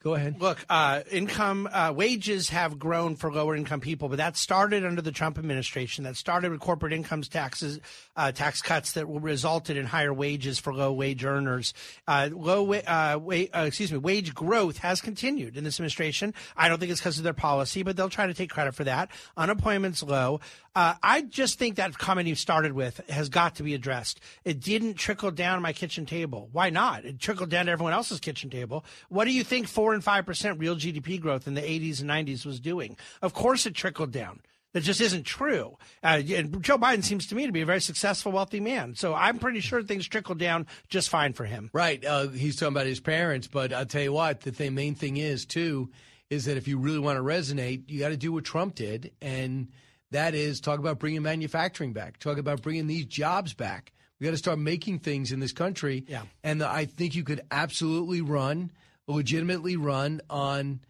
Go ahead. Look, uh, income uh, wages have grown for lower income people, but that started under the Trump administration. That started with corporate income taxes, uh, tax cuts that resulted in higher wages for low wage earners. Uh, low, wa- uh, uh, excuse me, wage growth has continued in this administration. I don't think it's because of their policy, but they'll try to take credit for that. Unemployment's low. I just think that comment you started with has got to be addressed. It didn't trickle down my kitchen table. Why not? It trickled down to everyone else's kitchen table. What do you think four and five percent real GDP growth in the 80s and 90s was doing? Of course, it trickled down. That just isn't true. Uh, and Joe Biden seems to me to be a very successful, wealthy man. So I'm pretty sure things trickle down just fine for him. Right. Uh, he's talking about his parents, but I'll tell you what, the thing, main thing is, too, is that if you really want to resonate, you got to do what Trump did. And that is talk about bringing manufacturing back, talk about bringing these jobs back. We got to start making things in this country. Yeah. And the, I think you could absolutely run, legitimately run on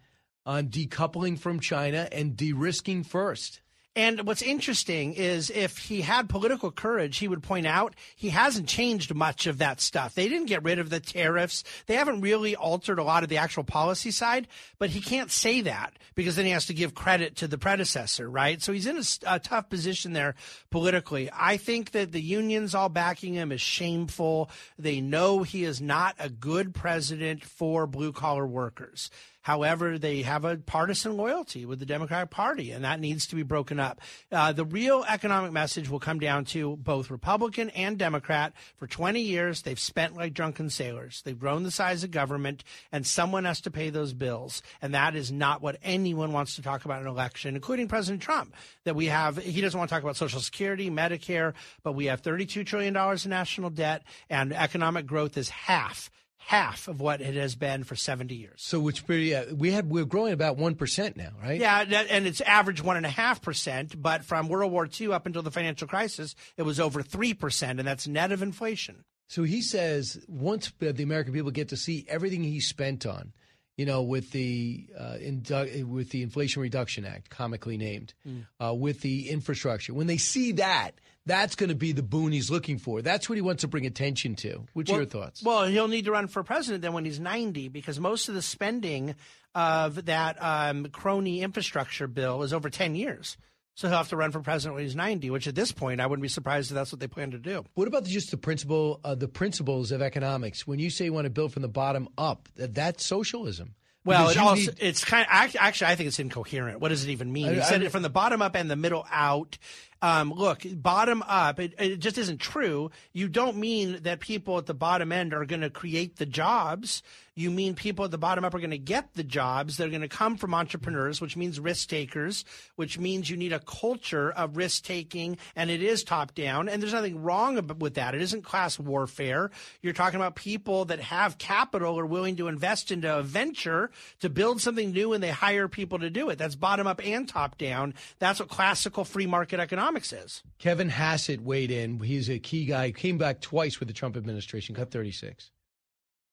on decoupling from China and de-risking first. And what's interesting is if he had political courage, he would point out he hasn't changed much of that stuff. They didn't get rid of the tariffs. They haven't really altered a lot of the actual policy side, but he can't say that because then he has to give credit to the predecessor, right? So he's in a, a tough position there politically. I think that the unions all backing him is shameful. They know he is not a good president for blue collar workers. However, they have a partisan loyalty with the Democratic Party, and that needs to be broken up. Uh, the real economic message will come down to both Republican and Democrat. For 20 years, they've spent like drunken sailors. They've grown the size of government, and someone has to pay those bills. And that is not what anyone wants to talk about in an election, including President Trump. That we have, he doesn't want to talk about Social Security, Medicare, but we have $32 trillion in national debt, and economic growth is half half of what it has been for 70 years. So, which pretty, uh, we had we're growing about one percent now, right? Yeah, and it's average one and a half percent. But from World War II up until the financial crisis, it was over three percent, and that's net of inflation. So he says once the American people get to see everything he spent on, you know, with the uh, indu- with the Inflation Reduction Act, comically named, mm. uh, with the infrastructure, when they see that, that's going to be the boon he's looking for. That's what he wants to bring attention to. What's well, your thoughts? Well, he'll need to run for president then when he's 90 because most of the spending of that um, crony infrastructure bill is over 10 years. So he'll have to run for president when he's 90, which at this point I wouldn't be surprised if that's what they plan to do. What about just the principle, uh, the principles of economics? When you say you want to build from the bottom up, that, that's socialism. Well, it also, need... it's kind of actually I think it's incoherent. What does it even mean? He said it from the bottom up and the middle out. Um, look, bottom up, it, it, just isn't true. You don't mean that people at the bottom end are going to create the jobs. You mean people at the bottom up are going to get the jobs. They're going to come from entrepreneurs, which means risk takers, which means you need a culture of risk taking, and it is top down. And there's nothing wrong with that. It isn't class warfare. You're talking about people that have capital are willing to invest into a venture to build something new, and they hire people to do it. That's bottom up and top down. That's what classical free market economics is. Kevin Hassett weighed in. He's a key guy. Came back twice with the Trump administration. Cut 36.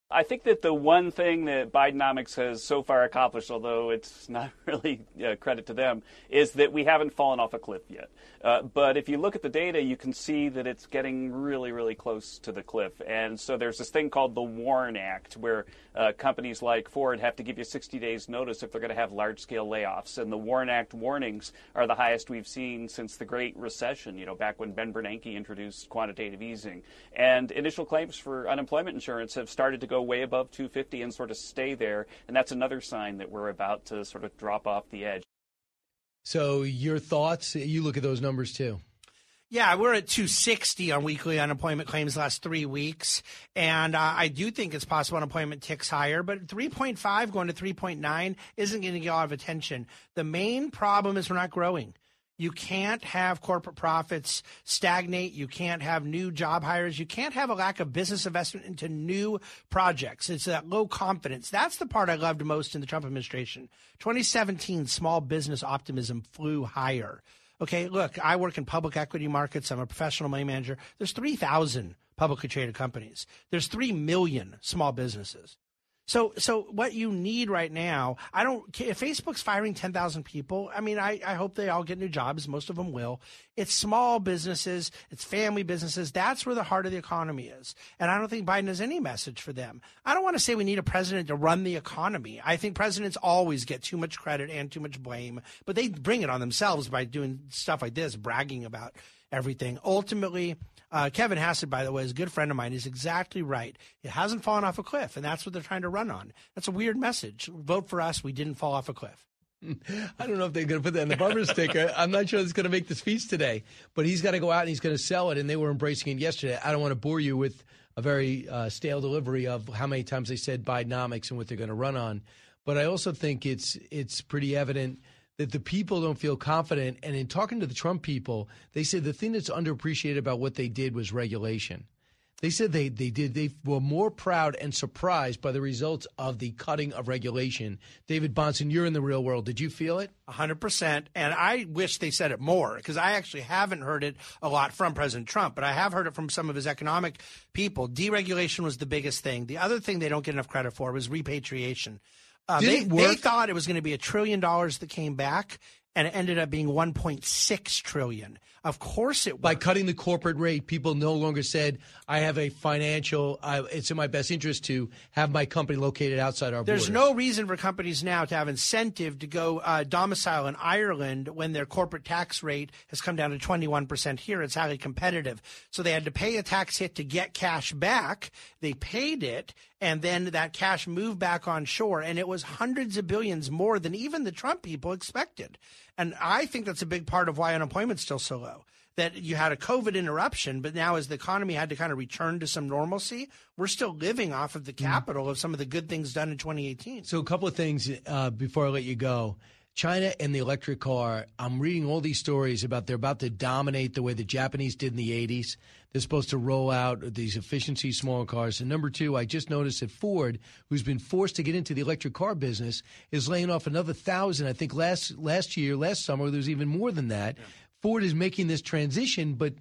I think that the one thing that Bidenomics has so far accomplished, although it's not really uh, credit to them, is that we haven't fallen off a cliff yet. Uh, but if you look at the data, you can see that it's getting really, really close to the cliff. And so there's this thing called the WARN Act, where uh, companies like Ford have to give you 60 days notice if they're going to have large scale layoffs. And the WARN Act warnings are the highest we've seen since the Great Recession, you know, back when Ben Bernanke introduced quantitative easing. And initial claims for unemployment insurance have started to go way above 250 and sort of stay there. And that's another sign that we're about to sort of drop off the edge. So, your thoughts? You look at those numbers too. Yeah, we're at 260 on weekly unemployment claims the last three weeks. And uh, I do think it's possible unemployment ticks higher, but 3.5 going to 3.9 isn't going to get a lot of attention. The main problem is we're not growing. You can't have corporate profits stagnate. You can't have new job hires. You can't have a lack of business investment into new projects. It's that low confidence. That's the part I loved most in the Trump administration. 2017, small business optimism flew higher. Okay, look, I work in public equity markets. I'm a professional money manager. There's 3,000 publicly traded companies. There's 3 million small businesses. So, so what you need right now, I don't. If Facebook's firing ten thousand people, I mean, I, I hope they all get new jobs. Most of them will. It's small businesses, it's family businesses. That's where the heart of the economy is, and I don't think Biden has any message for them. I don't want to say we need a president to run the economy. I think presidents always get too much credit and too much blame, but they bring it on themselves by doing stuff like this, bragging about everything. Ultimately, uh, Kevin Hassett, by the way, is a good friend of mine. He's exactly right. It hasn't fallen off a cliff, and that's what they're trying to run on. That's a weird message. Vote for us. We didn't fall off a cliff. I don't know if they're going to put that in the bumper sticker. I'm not sure it's going to make the speech today, but he's got to go out and he's going to sell it, and they were embracing it yesterday. I don't want to bore you with a very uh, stale delivery of how many times they said Bidenomics and what they're going to run on, but I also think it's it's pretty evident – that the people don't feel confident. And in talking to the Trump people, they said the thing that's underappreciated about what they did was regulation. They said they, they did they were more proud and surprised by the results of the cutting of regulation. David Bahnsen, you're in the real world. Did you feel it? 100%. And I wish they said it more because I actually haven't heard it a lot from President Trump, but I have heard it from some of his economic people. Deregulation was the biggest thing. The other thing they don't get enough credit for was repatriation. Uh, they, they thought it was going to be a trillion dollars that came back, and it ended up being 1.6 trillion. Of course, it worked. by cutting the corporate rate. People no longer said, "I have a financial. Uh, it's in my best interest to have my company located outside our." There's borders. no reason for companies now to have incentive to go uh, domicile in Ireland when their corporate tax rate has come down to 21 percent here. It's highly competitive, so they had to pay a tax hit to get cash back. They paid it, and then that cash moved back on shore, and it was hundreds of billions more than even the Trump people expected. And I think that's a big part of why unemployment's still so low. That you had a COVID interruption, but now as the economy had to kind of return to some normalcy, we're still living off of the Mm-hmm. capital of some of the good things done in 2018. So, a couple of things uh, before I let you go. China and the electric car. I'm reading all these stories about they're about to dominate the way the Japanese did in the 80s. They're supposed to roll out these efficiency small cars. And number two, I just noticed that Ford, who's been forced to get into the electric car business, is laying off another thousand. I think last last year, last summer, there was even more than that. Ford is making this transition, but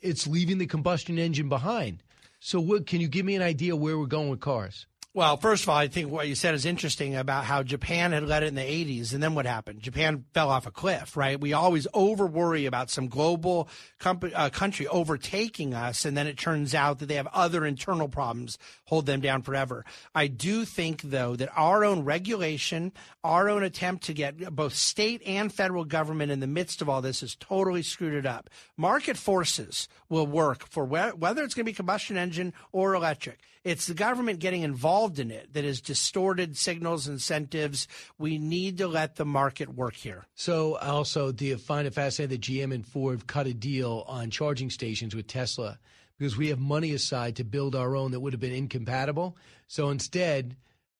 it's leaving the combustion engine behind. So, what can you give me an idea where we're going with cars? Well, first of all, I think what you said is interesting about how Japan had led it in the 80s, and then what happened? Japan fell off a cliff, right? We always over worry about some global uh, country overtaking us, and then it turns out that they have other internal problems hold them down forever. I do think, though, that our own regulation, our own attempt to get both state and federal government in the midst of all this has totally screwed it up. Market forces will work for whe- whether it's going to be combustion engine or electric. It's the government getting involved in it that has distorted signals, incentives. We need to let the market work here. So, also, do you find it fascinating that GM and Ford have cut a deal on charging stations with Tesla because we have money aside to build our own that would have been incompatible? So instead,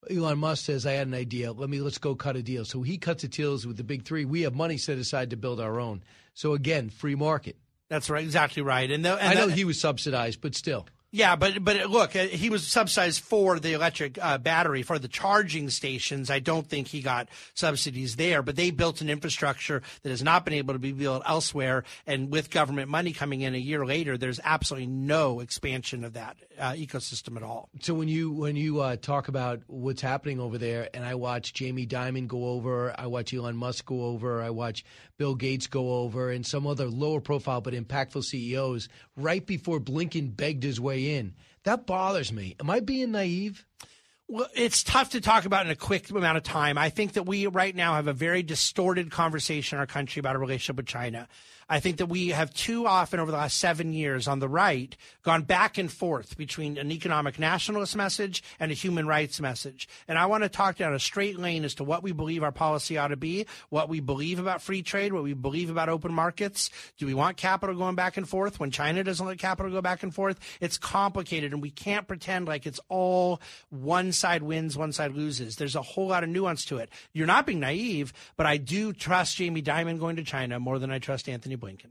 Elon Musk says, "I had an idea. Let me let's go cut a deal." So he cuts the deals with the big three. We have money set aside to build our own. So again, free market. That's right, exactly right. And, the, and I know he was subsidized, but still. Yeah, but but look, uh, he was subsidized for the electric uh, battery for the charging stations. I don't think he got subsidies there, but they built an infrastructure that has not been able to be built elsewhere. And with government money coming in a year later, there's absolutely no expansion of that uh, ecosystem at all. So when you when you uh, talk about what's happening over there, and I watch Jamie Dimon go over, I watch Elon Musk go over, I watch Bill Gates go over, and some other lower profile but impactful CEOs right before Blinken begged his way in. That bothers me. Am I being naive? Well, it's tough to talk about in a quick amount of time. I think that we right now have a very distorted conversation in our country about our relationship with China. I think that we have too often over the last seven years on the right gone back and forth between an economic nationalist message and a human rights message. And I want to talk down a straight lane as to what we believe our policy ought to be, what we believe about free trade, what we believe about open markets. Do we want capital going back and forth when China doesn't let capital go back and forth? It's complicated and we can't pretend like it's all one side wins, one side loses. There's a whole lot of nuance to it. You're not being naive, but I do trust Jamie Dimon going to China more than I trust Anthony Blinken.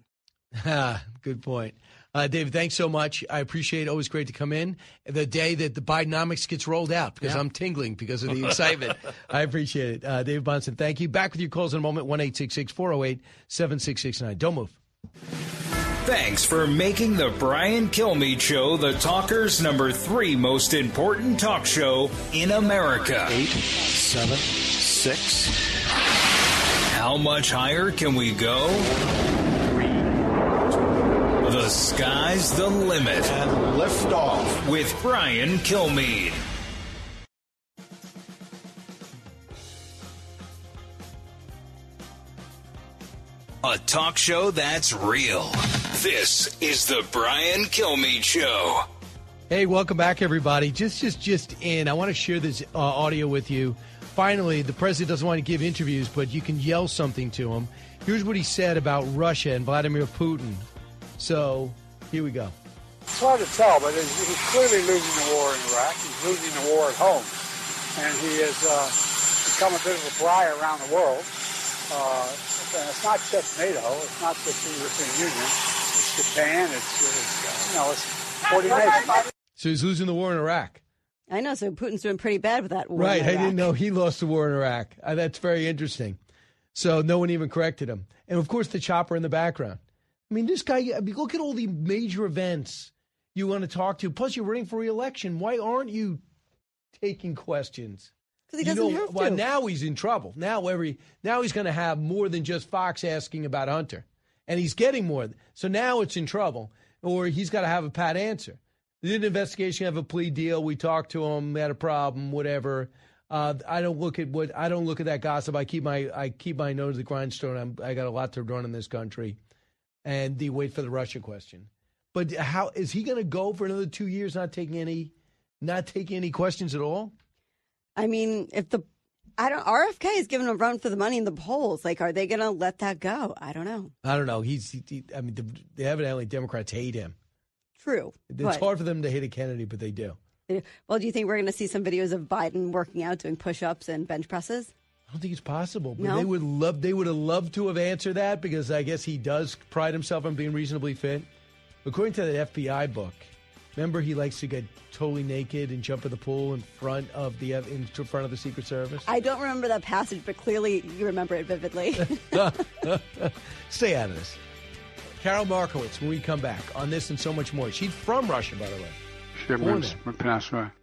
Good point. Uh, David, thanks so much. I appreciate it. Always great to come in the day that the Bidenomics gets rolled out because Yeah. I'm tingling because of the excitement. I appreciate it. Uh, David Bahnsen, thank you. Back with your calls in a moment 1 408 7669. Don't move. Thanks for making the Brian Kilmeade Show the talker's number three most important talk show in America. Eight, seven, six. How much higher can we go? The sky's the limit. And lift off with Brian Kilmeade. A talk show that's real. This is the Brian Kilmeade Show. Hey, welcome back, everybody. Just, just, just in. I want to share this uh, audio with you. Finally, the president doesn't want to give interviews, but you can yell something to him. Here's what he said about Russia and Vladimir Putin. So, here we go. It's hard to tell, but he's he's clearly losing the war in Iraq. He's losing the war at home. And he has uh, become a bit of a briar around the world. Uh, and it's not just NATO. It's not just the European Union. It's Japan. It's, it's uh, you know, it's 40 nations. So he's losing the war in Iraq. I know. So Putin's doing pretty bad with that war. Right. in I didn't know he lost the war in Iraq. Uh, that's very interesting. So no one even corrected him. And of course, the chopper in the background. I mean, this guy, I mean, look at all the major events you want to talk to. Plus, you're running for reelection. Why aren't you taking questions? 'Cause he doesn't know, have well, now he's in trouble. Now every now he's going to have more than just Fox asking about Hunter, and he's getting more. So now it's in trouble, or he's got to have a pat answer. Did an investigation, have a plea deal. We talked to him, had a problem, whatever. Uh, I don't look at what I don't look at that gossip. I keep my I keep my nose to the grindstone. I'm, I got a lot to run in this country, and the wait for the Russia question. But how is he going to go for another two years, not taking any, not taking any questions at all? I mean, if the I don't RFK is giving a run for the money in the polls. Like, are they going to let that go? I don't know. I don't know. He's. He, I mean, the, evidently Democrats hate him. True. It's but- hard for them to hate a Kennedy, but they do. Well, do you think we're going to see some videos of Biden working out, doing push-ups and bench presses? I don't think it's possible. But No? they would love. They would have loved to have answered that because I guess he does pride himself on being reasonably fit. According to that FBI book, remember he likes to get totally naked and jump in the pool in front of the in front of the Secret Service. I don't remember that passage, but clearly you remember it vividly. Stay out of this. Karol Markowicz, when we come back on this and so much more. She's from Russia, by the way. Born Shipments, there. that's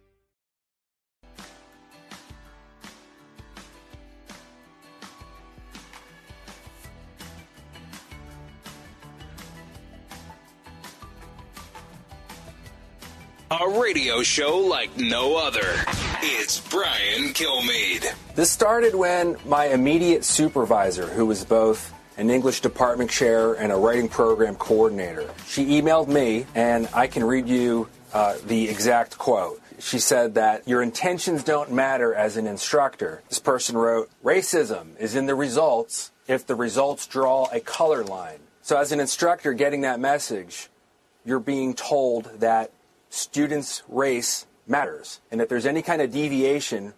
A radio show like no other. It's Brian Kilmeade. This started when my immediate supervisor, who was both an English department chair and a writing program coordinator, she emailed me, and I can read you uh, the exact quote. She said that your intentions don't matter as an instructor. This person wrote, Racism is in the results if the results draw a color line. So, as an instructor getting that message, you're being told that students' race matters. And if there's any kind of deviation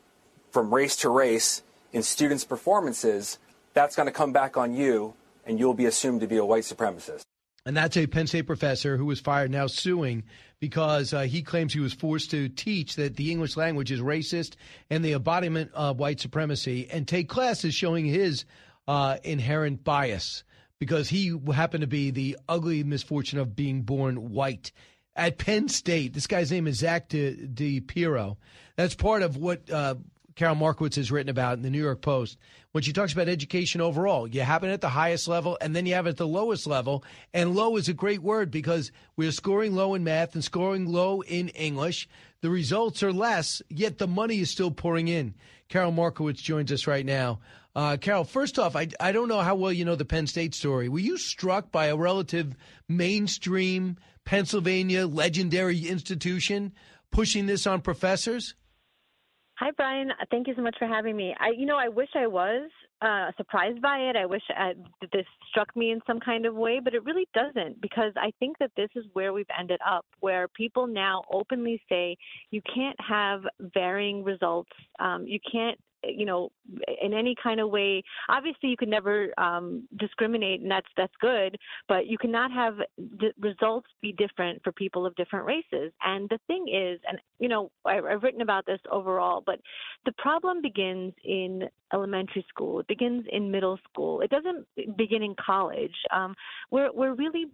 from race to race in students' performances, that's going to come back on you, and you'll be assumed to be a white supremacist. And that's a Penn State professor who was fired now suing because uh, he claims he was forced to teach that the English language is racist and the embodiment of white supremacy and take classes showing his uh, inherent bias because he happened to be the ugly misfortune of being born white. At Penn State, this guy's name is Zach De, Piero. That's part of what uh, Karol Markowicz has written about in the New York Post when she talks about education overall. You have it at the highest level, and then you have it at the lowest level. And low is a great word because we're scoring low in math and scoring low in English. The results are less, yet the money is still pouring in. Karol Markowicz joins us right now. Uh, Karol, first off, I, I don't know how well you know the Penn State story. Were you struck by a relative mainstream Pennsylvania legendary institution pushing this on professors? Hi, Brian. Thank you so much for having me. I, you know, I wish I was. uh, surprised by it. I wish uh, that this struck me in some kind of way, but it really doesn't because I think that this is where we've ended up, where people now openly say you can't have varying results. Um, you can't you know in any kind of way. Obviously you can never um, discriminate and that's that's good but you cannot have the results be different for people of different races. And the thing is and you know I, i've written about this overall but the problem begins in elementary school. It begins in middle school. It doesn't begin in college. Um, we're we're really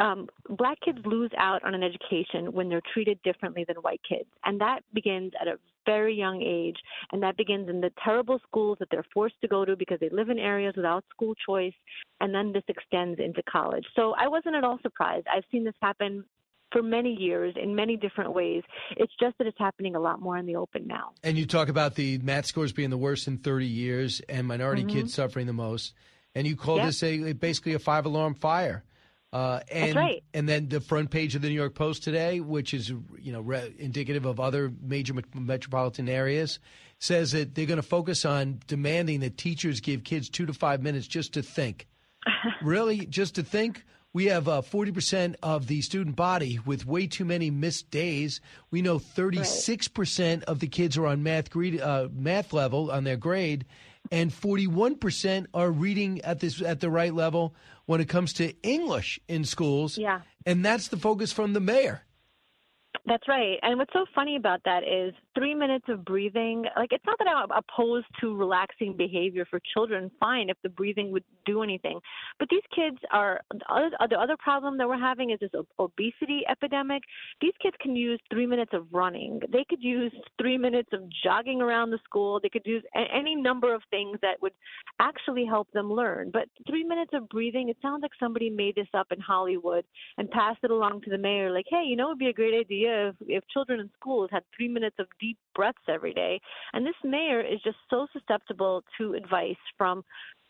um, black kids lose out on an education when they're treated differently than white kids. And that begins at a very young age. And that begins in the terrible schools that they're forced to go to because they live in areas without school choice. And then this extends into college. So I wasn't at all surprised. I've seen this happen for many years in many different ways. It's just that it's happening a lot more in the open now. And you talk about the math scores being the worst in 30 years and minority mm-hmm. kids suffering the most. And you call yep. this a basically a five alarm fire. Uh, and, That's right. And then the front page of the New York Post today, which is you know re- indicative of other major metropolitan areas, says that they're going to focus on demanding that teachers give kids two to five minutes just to think. really, just to think. We have uh, 40% of the student body with way too many missed days. We know 36% of the kids are on math grade, uh, math level on their grade, and 41% are reading at this at the right level when it comes to English in schools. Yeah. And that's the focus from the mayor. That's right. And what's so funny about that is three minutes of breathing. Like, it's not that I'm opposed to relaxing behavior for children. Fine if the breathing would do anything. But these kids are the other problem that we're having is this obesity epidemic. These kids can use three minutes of running. They could use three minutes of jogging around the school. They could use any number of things that would actually help them learn. But three minutes of breathing, it sounds like somebody made this up in Hollywood and passed it along to the mayor. Like, hey, you know, it would be a great idea if, if children in schools had three minutes of deep breaths every day. And this mayor is just so susceptible to advice from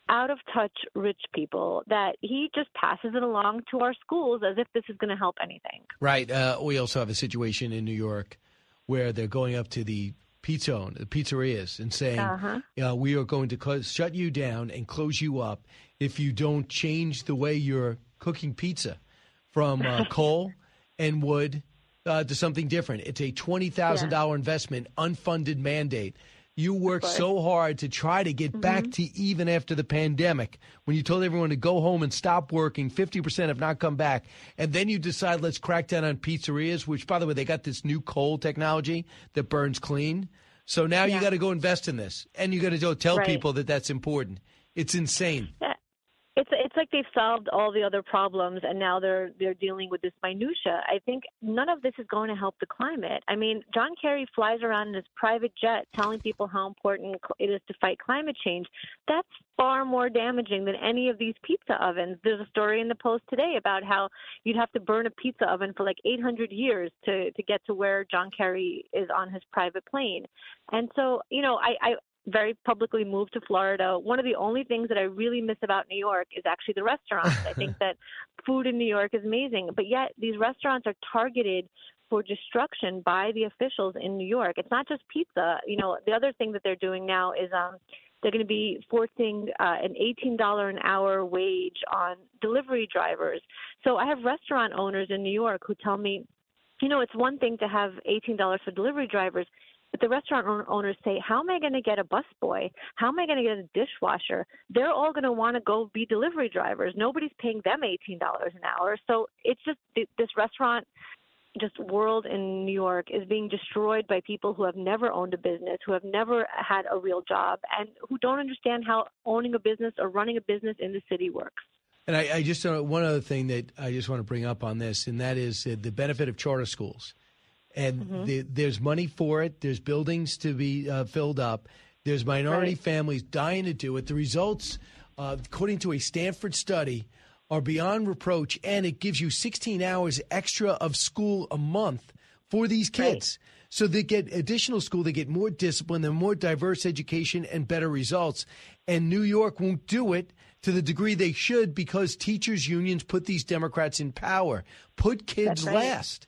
out of touch rich people that he just passes it along to our schools as if this is going to help anything. Right. Uh, we also have a situation in New York where they're going up to the pizza the pizzerias, and saying, uh-huh. "We are going to close, shut you down and close you up if you don't change the way you're cooking pizza from uh, coal and wood uh, to something different. It's a twenty thousand yeah. investment, unfunded mandate. You worked so hard to try to get mm-hmm. back to even after the pandemic when you told everyone to go home and stop working. 50% have not come back. And then you decide, let's crack down on pizzerias, which, by the way, they got this new coal technology that burns clean. So now yeah. you got to go invest in this. And you got to go tell right. people that that's important. It's insane. Yeah like they've solved all the other problems and now they're they're dealing with this minutia. I think none of this is going to help the climate. I mean, John Kerry flies around in his private jet telling people how important it is to fight climate change. That's far more damaging than any of these pizza ovens. There's a story in the Post today about how you'd have to burn a pizza oven for like 800 years to to get to where John Kerry is on his private plane. And so, you know, I, I very publicly moved to Florida. One of the only things that I really miss about New York is actually the restaurants. I think that food in New York is amazing, but yet these restaurants are targeted for destruction by the officials in New York. It's not just pizza. You know, the other thing that they're doing now is um they're going to be forcing uh, an $18 an hour wage on delivery drivers. So I have restaurant owners in New York who tell me, you know, it's one thing to have $18 for delivery drivers. But the restaurant owners say, How am I going to get a busboy? How am I going to get a dishwasher? They're all going to want to go be delivery drivers. Nobody's paying them $18 an hour. So it's just this restaurant just world in New York is being destroyed by people who have never owned a business, who have never had a real job, and who don't understand how owning a business or running a business in the city works. And I, I just uh, one other thing that I just want to bring up on this, and that is uh, the benefit of charter schools and mm-hmm. the, there's money for it. There's buildings to be uh, filled up. There's minority right. families dying to do it. The results, uh, according to a Stanford study, are beyond reproach, and it gives you 16 hours extra of school a month for these kids. Right. So they get additional school, they get more discipline, and more diverse education and better results. And New York won't do it to the degree they should because teachers' unions put these Democrats in power. Put kids right. last.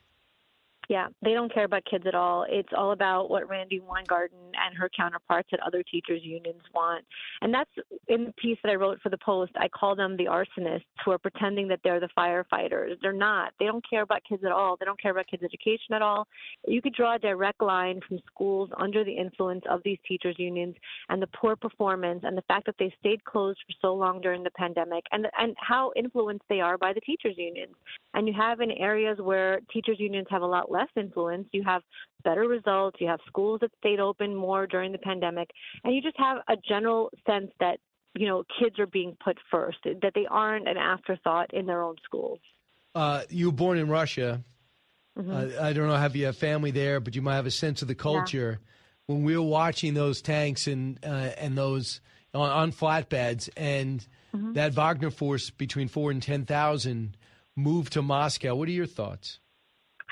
Yeah, they don't care about kids at all. It's all about what Randi Weingarten and her counterparts at other teachers' unions want. And that's in the piece that I wrote for the Post. I call them the arsonists who are pretending that they're the firefighters. They're not. They don't care about kids at all. They don't care about kids' education at all. You could draw a direct line from schools under the influence of these teachers' unions and the poor performance and the fact that they stayed closed for so long during the pandemic and and how influenced they are by the teachers' unions. And you have in areas where teachers' unions have a lot less less influence, you have better results, you have schools that stayed open more during the pandemic, and you just have a general sense that you know kids are being put first, that they aren't an afterthought in their own schools. Uh, you were born in Russia. Mm-hmm. Uh, I don't know have you have family there, but you might have a sense of the culture. Yeah. When we were watching those tanks and uh, and those on, on flatbeds and mm-hmm. that Wagner force between four and ten thousand moved to Moscow, what are your thoughts?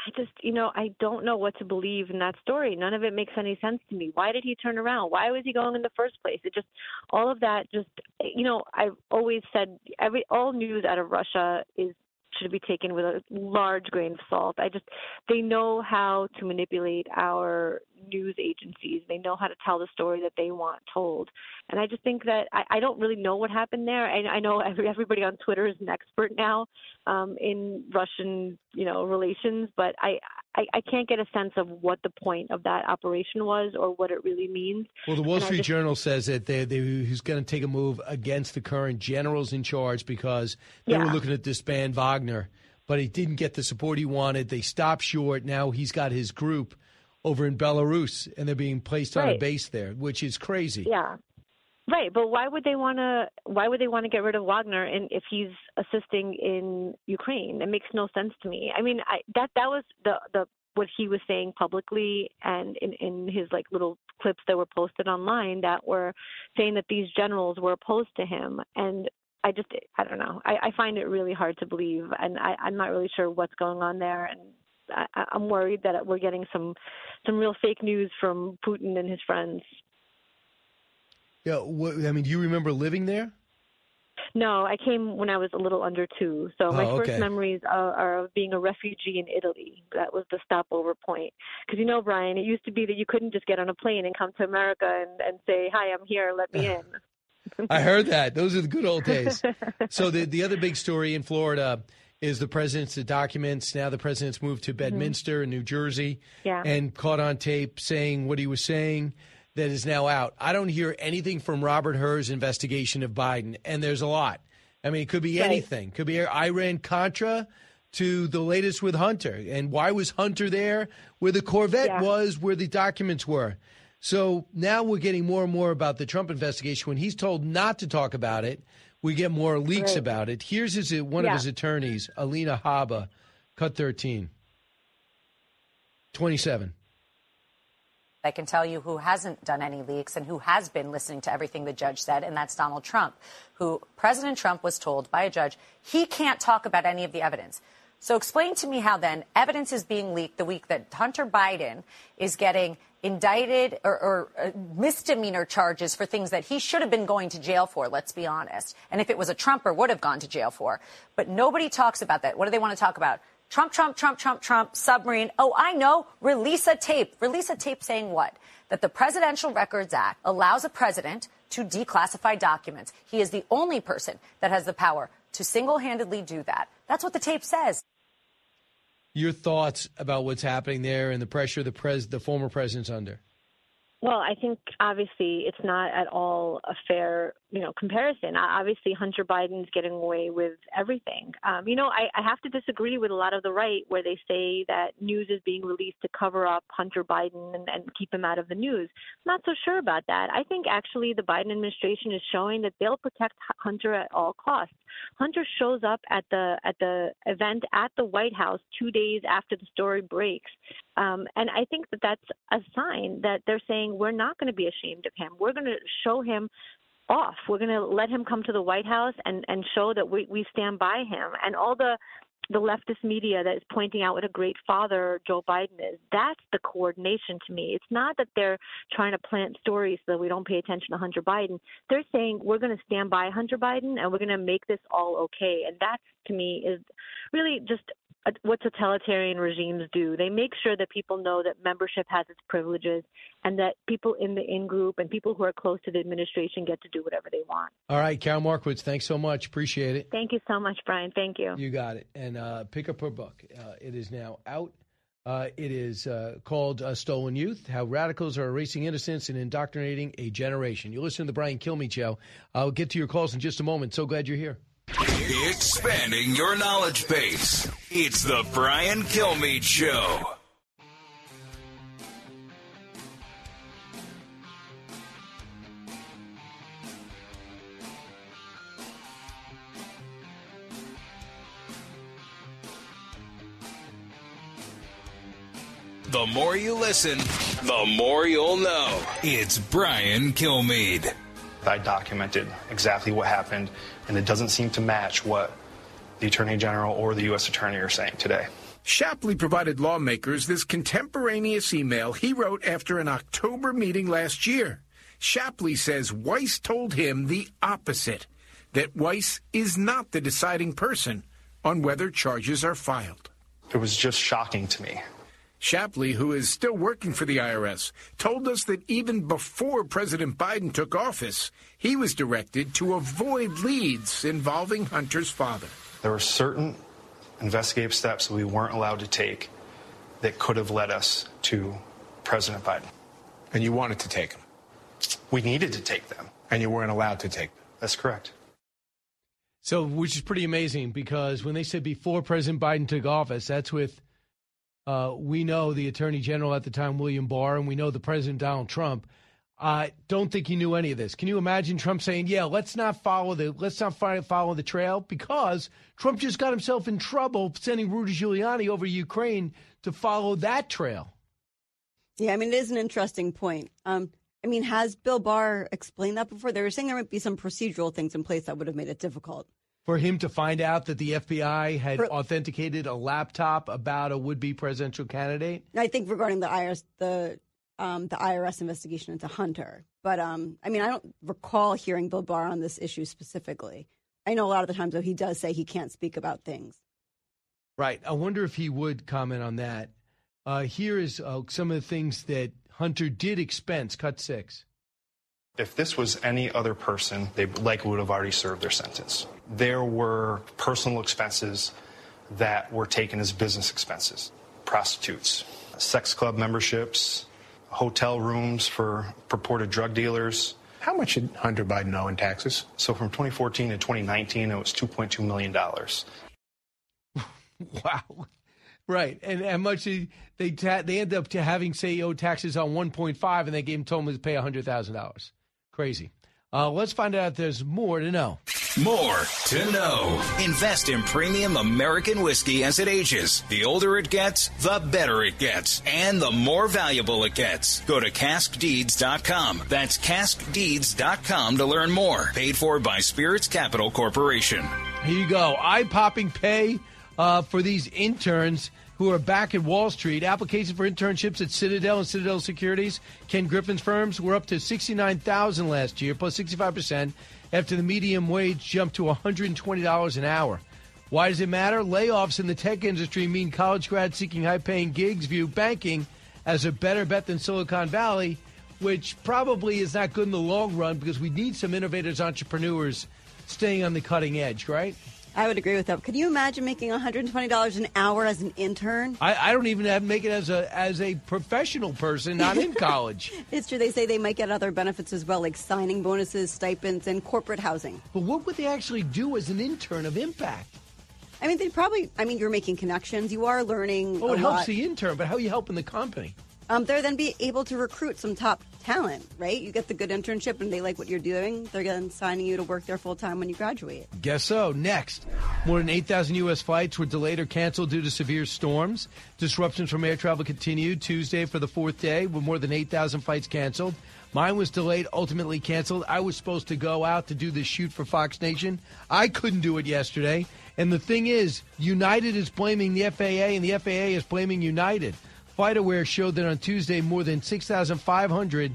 I just, you know, I don't know what to believe in that story. None of it makes any sense to me. Why did he turn around? Why was he going in the first place? It just, all of that just, you know, I've always said every, all news out of Russia is should be taken with a large grain of salt. I just they know how to manipulate our news agencies. They know how to tell the story that they want told. And I just think that I, I don't really know what happened there. I, I know every, everybody on Twitter is an expert now um, in Russian, you know, relations, but I, I, I can't get a sense of what the point of that operation was or what it really means. Well, the Wall Street just- Journal says that they, they, he's going to take a move against the current generals in charge because they were looking to disband Wagner, but he didn't get the support he wanted. They stopped short. Now he's got his group over in Belarus, and they're being placed on a base there, which is crazy. Yeah. Right, but why would they want to? Why would they want to get rid of Wagner and if he's assisting in Ukraine? It makes no sense to me. I mean, I, that that was the the what he was saying publicly and in in his like little clips that were posted online that were saying that these generals were opposed to him and. I just, I don't know. I, I find it really hard to believe, and I, I'm not really sure what's going on there. And I, I- I'm worried that we're getting some, some real fake news from Putin and his friends. Yeah, I mean, do you remember living there? No, I came when I was a little under two. So my Oh, first memories are, are of being a refugee in Italy. That was the stopover point. Because you know, Brian, it used to be that you couldn't just get on a plane and come to America and, and say, "Hi, I'm here. Let me in." I heard that. Those are the good old days. so the the other big story in Florida is the president's documents. Now the president's moved to mm-hmm. Bedminster in New Jersey Yeah. and caught on tape saying what he was saying that is now out. I don't hear anything from Robert Hur's investigation of Biden, and there's a lot. I mean, it could be Right. anything. Could be Iran Contra to the latest with Hunter. And why was Hunter there where the Corvette Yeah. was, where the documents were? So now we're getting more and more about the Trump investigation. When he's told not to talk about it, we get more leaks Right. about it. Here's his uh, one Yeah. of his attorneys, Alina Habba, cut 13. 27. I can tell you who hasn't done any leaks and who has been listening to everything the judge said, and that's Donald Trump, who President Trump was told by a judge he can't talk about any of the evidence. So explain to me how then evidence is being leaked the week that Hunter Biden is getting indicted or, or uh, misdemeanor charges for things that he should have been going to jail for, let's be honest. And if it was a Trumper, would have gone to jail for. But nobody talks about that. What do they want to talk about? Trump, Trump, Trump, Trump, Trump, submarine. Oh, I know. Release a tape. Release a tape saying what? That the Presidential Records Act allows a president to declassify documents. He is the only person that has the power to single handedly do that. That's what the tape says. Your thoughts about what's happening there and the pressure the pres the former president's under? Well, I think obviously it's not at all a fair, you know, comparison. Obviously, Hunter Biden's getting away with everything. Um, you know, I, I have to disagree with a lot of the right where they say that news is being released to cover up Hunter Biden and, and keep him out of the news. Not so sure about that. I think actually the Biden administration is showing that they'll protect Hunter at all costs. Hunter shows up at the at the event at the White House two days after the story breaks, um, and I think that that's a sign that they're saying we're not going to be ashamed of him. We're going to show him off. We're going to let him come to the White House and and show that we we stand by him. And all the the leftist media that is pointing out what a great father Joe Biden is. That's the coordination to me. It's not that they're trying to plant stories so that we don't pay attention to Hunter Biden. They're saying we're going to stand by Hunter Biden and we're going to make this all okay. And that to me is really just what totalitarian regimes do. They make sure that people know that membership has its privileges and that people in the in group and people who are close to the administration get to do whatever they want. All right, Karol Markowicz, thanks so much. Appreciate it. Thank you so much, Brian. Thank you. You got it. And uh, pick up her book. Uh, it is now out. Uh, it is uh, called uh, Stolen Youth How Radicals Are Erasing Innocence and Indoctrinating a Generation. You listen to the Brian Kilmeade Show. I'll get to your calls in just a moment. So glad you're here. Expanding your knowledge base. It's the Brian Kilmeade Show. The more you listen, the more you'll know. It's Brian Kilmeade. I documented exactly what happened, and it doesn't seem to match what the Attorney General or the U.S. Attorney are saying today. Shapley provided lawmakers this contemporaneous email he wrote after an October meeting last year. Shapley says Weiss told him the opposite that Weiss is not the deciding person on whether charges are filed. It was just shocking to me. Shapley, who is still working for the IRS, told us that even before President Biden took office, he was directed to avoid leads involving Hunter's father. There were certain investigative steps that we weren't allowed to take that could have led us to President Biden. And you wanted to take them? We needed to take them. And you weren't allowed to take them? That's correct. So, which is pretty amazing because when they said before President Biden took office, that's with uh, we know the Attorney General at the time, William Barr, and we know the President Donald Trump. I don't think he knew any of this. Can you imagine Trump saying, "Yeah, let's not follow the let's not follow the trail," because Trump just got himself in trouble sending Rudy Giuliani over to Ukraine to follow that trail. Yeah, I mean, it is an interesting point. Um, I mean, has Bill Barr explained that before? They were saying there might be some procedural things in place that would have made it difficult for him to find out that the FBI had authenticated a laptop about a would-be presidential candidate? I think regarding the IRS, the um, the IRS investigation into Hunter, but um, I mean, I don't recall hearing Bill Barr on this issue specifically. I know a lot of the times though he does say he can't speak about things. Right. I wonder if he would comment on that. Uh, here is uh, some of the things that Hunter did expense. Cut six. If this was any other person, they likely would have already served their sentence. There were personal expenses that were taken as business expenses prostitutes, sex club memberships, hotel rooms for purported drug dealers. How much did Hunter Biden owe in taxes? So from 2014 to 2019, it was $2.2 million. wow. Right, and how much they they, ta- they end up having say owe taxes on 1.5, and they gave him told him to pay hundred thousand dollars. Crazy. Uh, let's find out if there's more to know. More to know. Invest in premium American whiskey as it ages. The older it gets, the better it gets, and the more valuable it gets. Go to caskdeeds.com. That's caskdeeds.com to learn more. Paid for by Spirits Capital Corporation. Here you go. Eye popping pay uh, for these interns who are back at Wall Street. Applications for internships at Citadel and Citadel Securities, Ken Griffin's firms, were up to 69000 last year, plus 65%, after the median wage jumped to $120 an hour. Why does it matter? Layoffs in the tech industry mean college grads seeking high paying gigs view banking as a better bet than Silicon Valley, which probably is not good in the long run because we need some innovators, entrepreneurs staying on the cutting edge, right? I would agree with that. Could you imagine making $120 an hour as an intern? I, I don't even have make it as a as a professional person, not in college. it's true. They say they might get other benefits as well, like signing bonuses, stipends, and corporate housing. But what would they actually do as an intern of impact? I mean, they probably. I mean, you're making connections. You are learning. Oh, it helps lot. the intern, but how are you helping the company? Um, they're then be able to recruit some top talent, right? You get the good internship and they like what you're doing. They're then signing you to work there full time when you graduate. Guess so. Next, more than 8,000 U.S. flights were delayed or canceled due to severe storms. Disruptions from air travel continued Tuesday for the fourth day, with more than 8,000 flights canceled. Mine was delayed, ultimately canceled. I was supposed to go out to do this shoot for Fox Nation. I couldn't do it yesterday. And the thing is, United is blaming the FAA, and the FAA is blaming United. FlightAware showed that on Tuesday, more than 6,500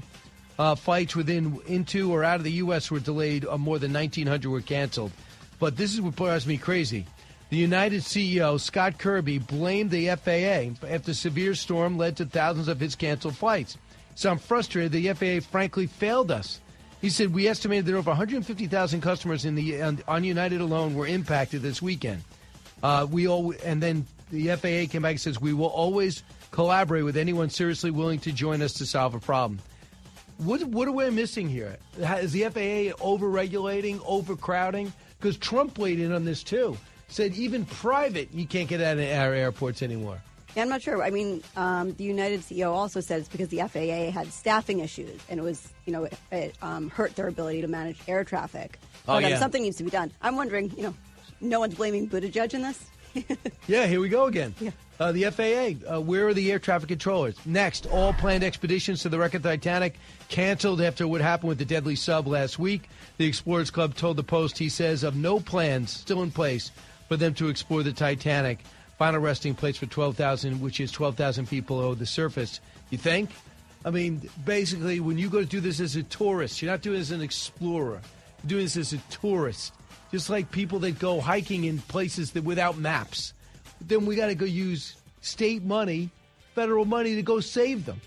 uh, flights within into or out of the U.S. were delayed. Uh, more than 1,900 were canceled. But this is what drives me crazy. The United CEO, Scott Kirby, blamed the FAA after severe storm led to thousands of his canceled flights. So I'm frustrated the FAA frankly failed us. He said we estimated that over 150,000 customers in the on, on United alone were impacted this weekend. Uh, we all, and then the FAA came back and says we will always collaborate with anyone seriously willing to join us to solve a problem. What what are we missing here? Is the FAA overregulating, overcrowding? Because Trump weighed in on this too. Said even private, you can't get out of our airports anymore. Yeah, I'm not sure. I mean, um, the United CEO also said it's because the FAA had staffing issues and it was, you know, it, it um, hurt their ability to manage air traffic. Oh, but um, yeah. something needs to be done. I'm wondering, you know, no one's blaming Buttigieg in this. Yeah, here we go again. Uh, the FAA, uh, where are the air traffic controllers? Next, all planned expeditions to the wreck of Titanic canceled after what happened with the deadly sub last week. The Explorers Club told the Post, he says, of no plans still in place for them to explore the Titanic. Final resting place for 12,000, which is 12,000 feet below the surface. You think? I mean, basically, when you go to do this as a tourist, you're not doing this as an explorer. You're doing this as a tourist. Just like people that go hiking in places that without maps. Then we got to go use state money, federal money to go save them.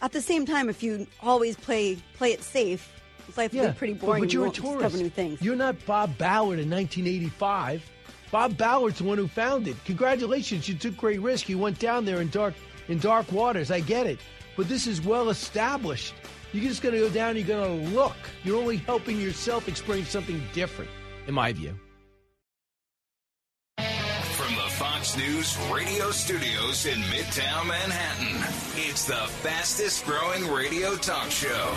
At the same time, if you always play play it safe, life will be pretty boring. But, You you're a won't discover tourist. new things. You're not Bob Ballard in 1985. Bob Ballard's the one who found it. Congratulations, you took great risk. You went down there in dark in dark waters. I get it, but this is well established. You're just going to go down. You're going to look. You're only helping yourself experience something different, in my view. From the Fox News radio studios in Midtown Manhattan, it's the fastest growing radio talk show.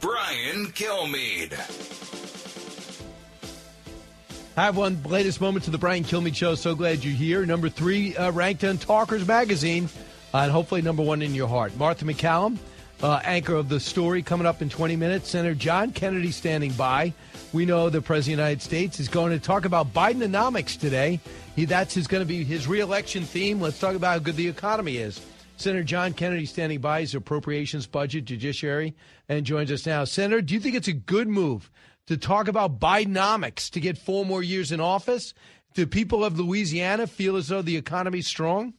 Brian Kilmeade. Hi, one latest moment to the Brian Kilmeade Show. So glad you're here. Number three uh, ranked on Talkers Magazine, uh, and hopefully number one in your heart. Martha MacCallum, uh, anchor of the story, coming up in 20 minutes. Senator John Kennedy standing by. We know the President of the United States is going to talk about Bidenomics today. He, that's his, going to be his reelection theme. Let's talk about how good the economy is. Senator John Kennedy standing by his appropriations budget, judiciary, and joins us now. Senator, do you think it's a good move to talk about Bidenomics to get four more years in office? Do people of Louisiana feel as though the economy's strong?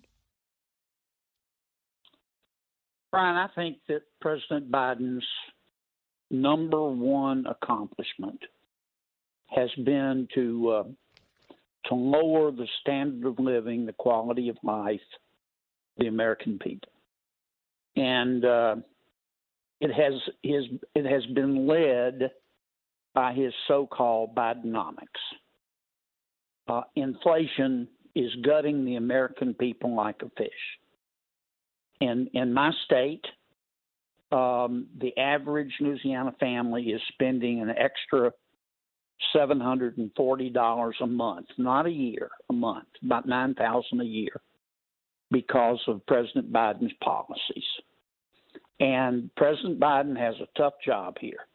Brian, I think that President Biden's number one accomplishment has been to uh, to lower the standard of living, the quality of life, the American people, and uh, it has his it has been led by his so-called Bidenomics. Uh, inflation is gutting the American people like a fish. In in my state, um, the average Louisiana family is spending an extra seven hundred and forty dollars a month, not a year, a month, about nine thousand a year, because of President Biden's policies. And President Biden has a tough job here.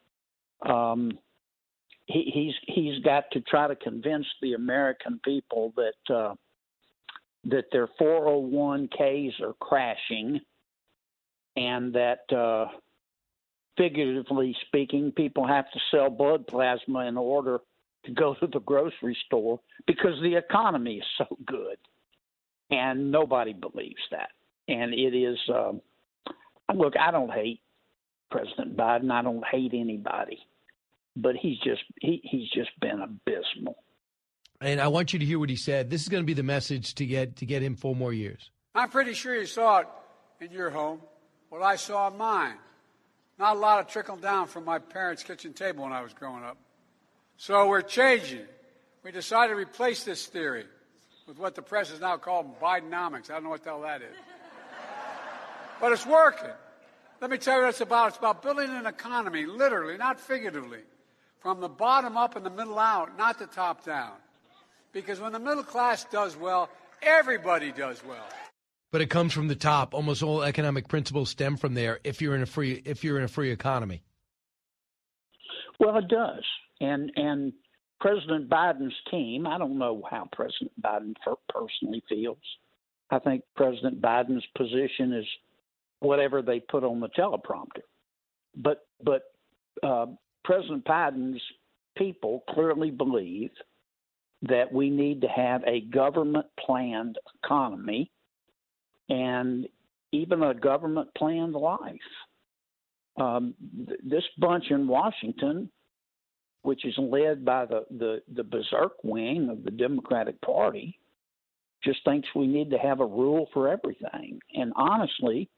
Um, he, he's he's got to try to convince the American people that uh, that their 401ks are crashing, and that uh, figuratively speaking, people have to sell blood plasma in order to go to the grocery store because the economy is so good, and nobody believes that. And it is. Um, look, I don't hate President Biden. I don't hate anybody but he's just he, he's just been abysmal. And I want you to hear what he said. This is going to be the message to get to get him four more years. I'm pretty sure you saw it in your home, what I saw in mine. Not a lot of trickle down from my parents' kitchen table when I was growing up. So we're changing. We decided to replace this theory with what the press is now called Bidenomics. I don't know what the hell that is. But it's working. Let me tell you what it's about. It's about building an economy, literally, not figuratively, from the bottom up and the middle out, not the top down. Because when the middle class does well, everybody does well. But it comes from the top. Almost all economic principles stem from there. If you're in a free if you're in a free economy. Well, it does, and and President Biden's team. I don't know how President Biden per- personally feels. I think President Biden's position is whatever they put on the teleprompter. But but uh, President Biden's people clearly believe that we need to have a government planned economy and even a government planned life. Um, th- this bunch in Washington, which is led by the, the, the berserk wing of the Democratic Party, just thinks we need to have a rule for everything. And honestly,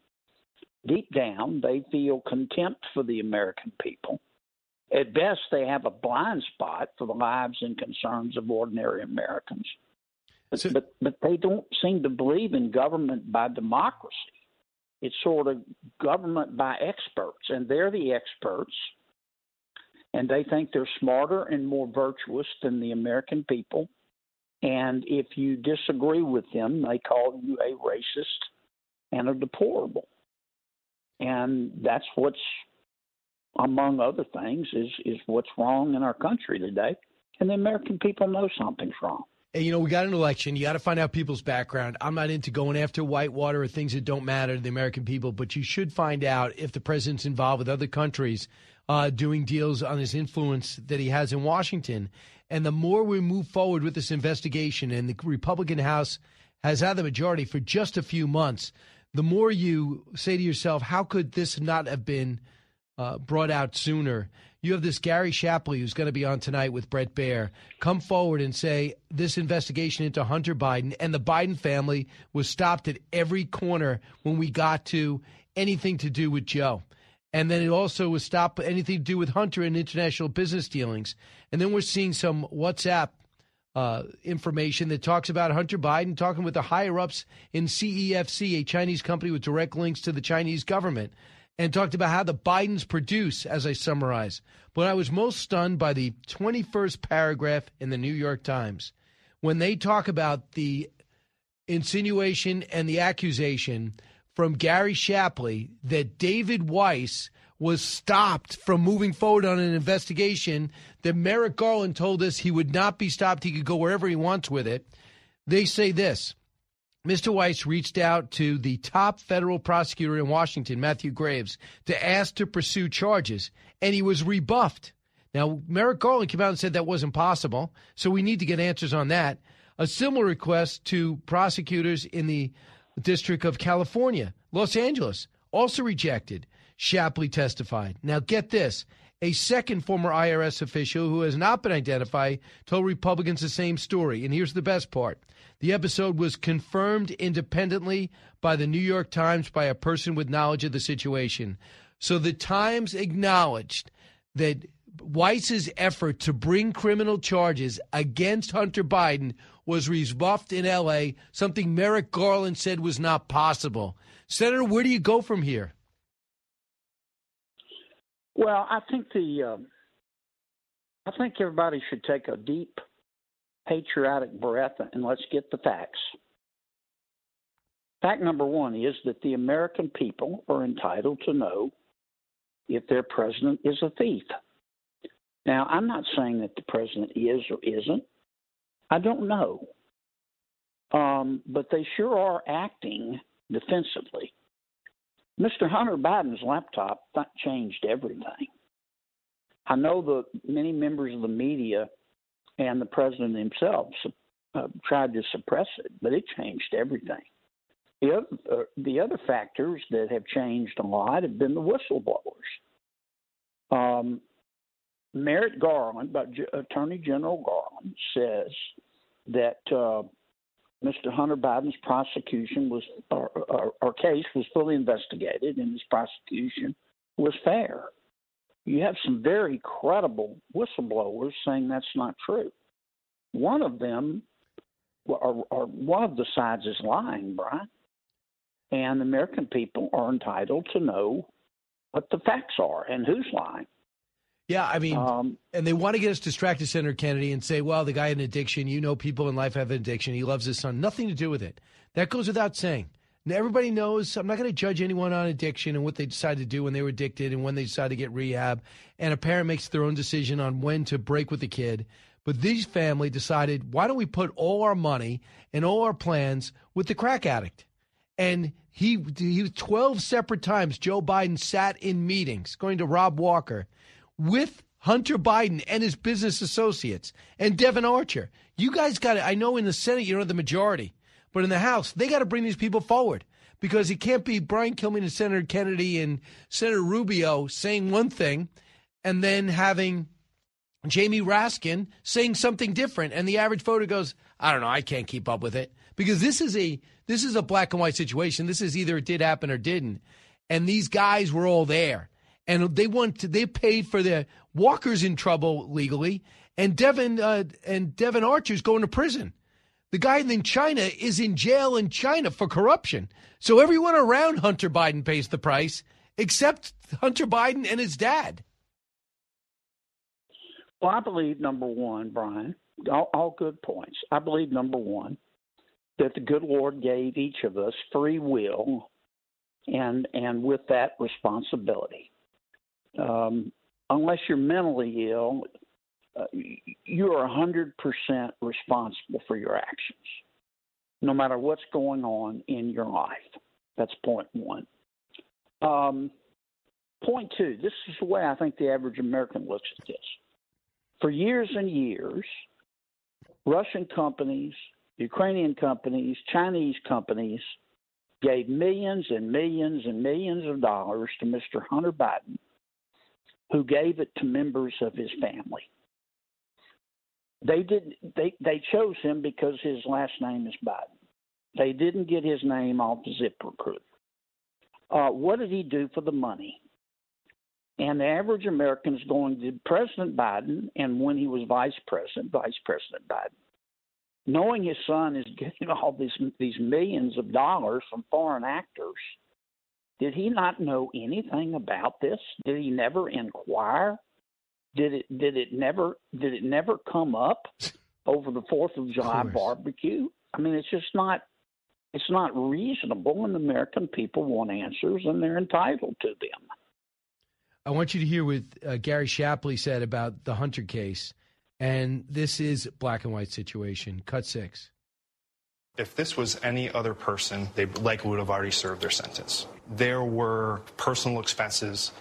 deep down, they feel contempt for the American people. At best, they have a blind spot for the lives and concerns of ordinary Americans. But, but, but they don't seem to believe in government by democracy. It's sort of government by experts, and they're the experts, and they think they're smarter and more virtuous than the American people. And if you disagree with them, they call you a racist and a deplorable. And that's what's, among other things, is, is what's wrong in our country today. And the American people know something's wrong. And, you know, we got an election. You got to find out people's background. I'm not into going after whitewater or things that don't matter to the American people, but you should find out if the president's involved with other countries uh, doing deals on his influence that he has in Washington. And the more we move forward with this investigation, and the Republican House has had the majority for just a few months, the more you say to yourself, how could this not have been uh, brought out sooner? You have this Gary Shapley who's going to be on tonight with Bret Baier. come forward and say this investigation into Hunter Biden and the Biden family was stopped at every corner when we got to anything to do with Joe. And then it also was stopped anything to do with Hunter and international business dealings. And then we're seeing some WhatsApp uh, information that talks about Hunter Biden talking with the higher ups in CEFC, a Chinese company with direct links to the Chinese government, and talked about how the Bidens produce, as I summarize. But I was most stunned by the 21st paragraph in the New York Times when they talk about the insinuation and the accusation from Gary Shapley that David Weiss was stopped from moving forward on an investigation that Merrick Garland told us he would not be stopped. He could go wherever he wants with it. They say this Mr. Weiss reached out to the top federal prosecutor in Washington, Matthew Graves, to ask to pursue charges, and he was rebuffed. Now, Merrick Garland came out and said that wasn't possible, so we need to get answers on that. A similar request to prosecutors in the District of California, Los Angeles, also rejected. Shapley testified. Now, get this. A second former IRS official who has not been identified told Republicans the same story. And here's the best part the episode was confirmed independently by the New York Times by a person with knowledge of the situation. So the Times acknowledged that Weiss's effort to bring criminal charges against Hunter Biden was rebuffed in L.A., something Merrick Garland said was not possible. Senator, where do you go from here? Well, I think the um, I think everybody should take a deep patriotic breath and let's get the facts. Fact number one is that the American people are entitled to know if their president is a thief. Now, I'm not saying that the president is or isn't. I don't know. Um, but they sure are acting defensively. Mr. Hunter Biden's laptop that changed everything. I know that many members of the media and the president himself uh, tried to suppress it, but it changed everything. The other, uh, the other factors that have changed a lot have been the whistleblowers. Um, Merrick Garland, Attorney General Garland, says that uh, Mr. Hunter Biden's prosecution was, or, or, or case was fully investigated, and his prosecution was fair. You have some very credible whistleblowers saying that's not true. One of them, or, or one of the sides, is lying, Brian, and the American people are entitled to know what the facts are and who's lying. Yeah, I mean, um, and they want to get us distracted, Senator Kennedy, and say, well, the guy had an addiction. You know, people in life have an addiction. He loves his son. Nothing to do with it. That goes without saying. Now, everybody knows I'm not going to judge anyone on addiction and what they decide to do when they were addicted and when they decide to get rehab. And a parent makes their own decision on when to break with the kid. But these family decided, why don't we put all our money and all our plans with the crack addict? And he, he 12 separate times, Joe Biden sat in meetings, going to Rob Walker with Hunter Biden and his business associates and Devon Archer. You guys got to, I know in the Senate you don't have the majority, but in the House, they got to bring these people forward because it can't be Brian Kilmeade and Senator Kennedy and Senator Rubio saying one thing and then having Jamie Raskin saying something different. And the average voter goes, I don't know, I can't keep up with it because this is a this is a black and white situation. This is either it did happen or didn't. And these guys were all there and they want to, they paid for the Walker's in trouble legally, and Devon uh, and Devon Archer's going to prison. The guy in China is in jail in China for corruption. So everyone around Hunter Biden pays the price, except Hunter Biden and his dad. Well, I believe number one, Brian, all, all good points. I believe number one that the good Lord gave each of us free will, and and with that responsibility um, unless you're mentally ill, uh, you are 100% responsible for your actions, no matter what's going on in your life. That's point one. Um, point two this is the way I think the average American looks at this. For years and years, Russian companies, Ukrainian companies, Chinese companies gave millions and millions and millions of dollars to Mr. Hunter Biden who gave it to members of his family. They did they they chose him because his last name is Biden. They didn't get his name off the ZipRecruiter. Uh, what did he do for the money? And the average American is going to President Biden, and when he was vice president, Vice President Biden, knowing his son is getting all these these millions of dollars from foreign actors, did he not know anything about this? Did he never inquire? Did it did it never did it never come up over the Fourth of July of barbecue? I mean, it's just not it's not reasonable, and the American people want answers, and they're entitled to them. I want you to hear what uh, Gary Shapley said about the Hunter case, and this is black and white situation. Cut six. If this was any other person, they likely would have already served their sentence. There were personal expenses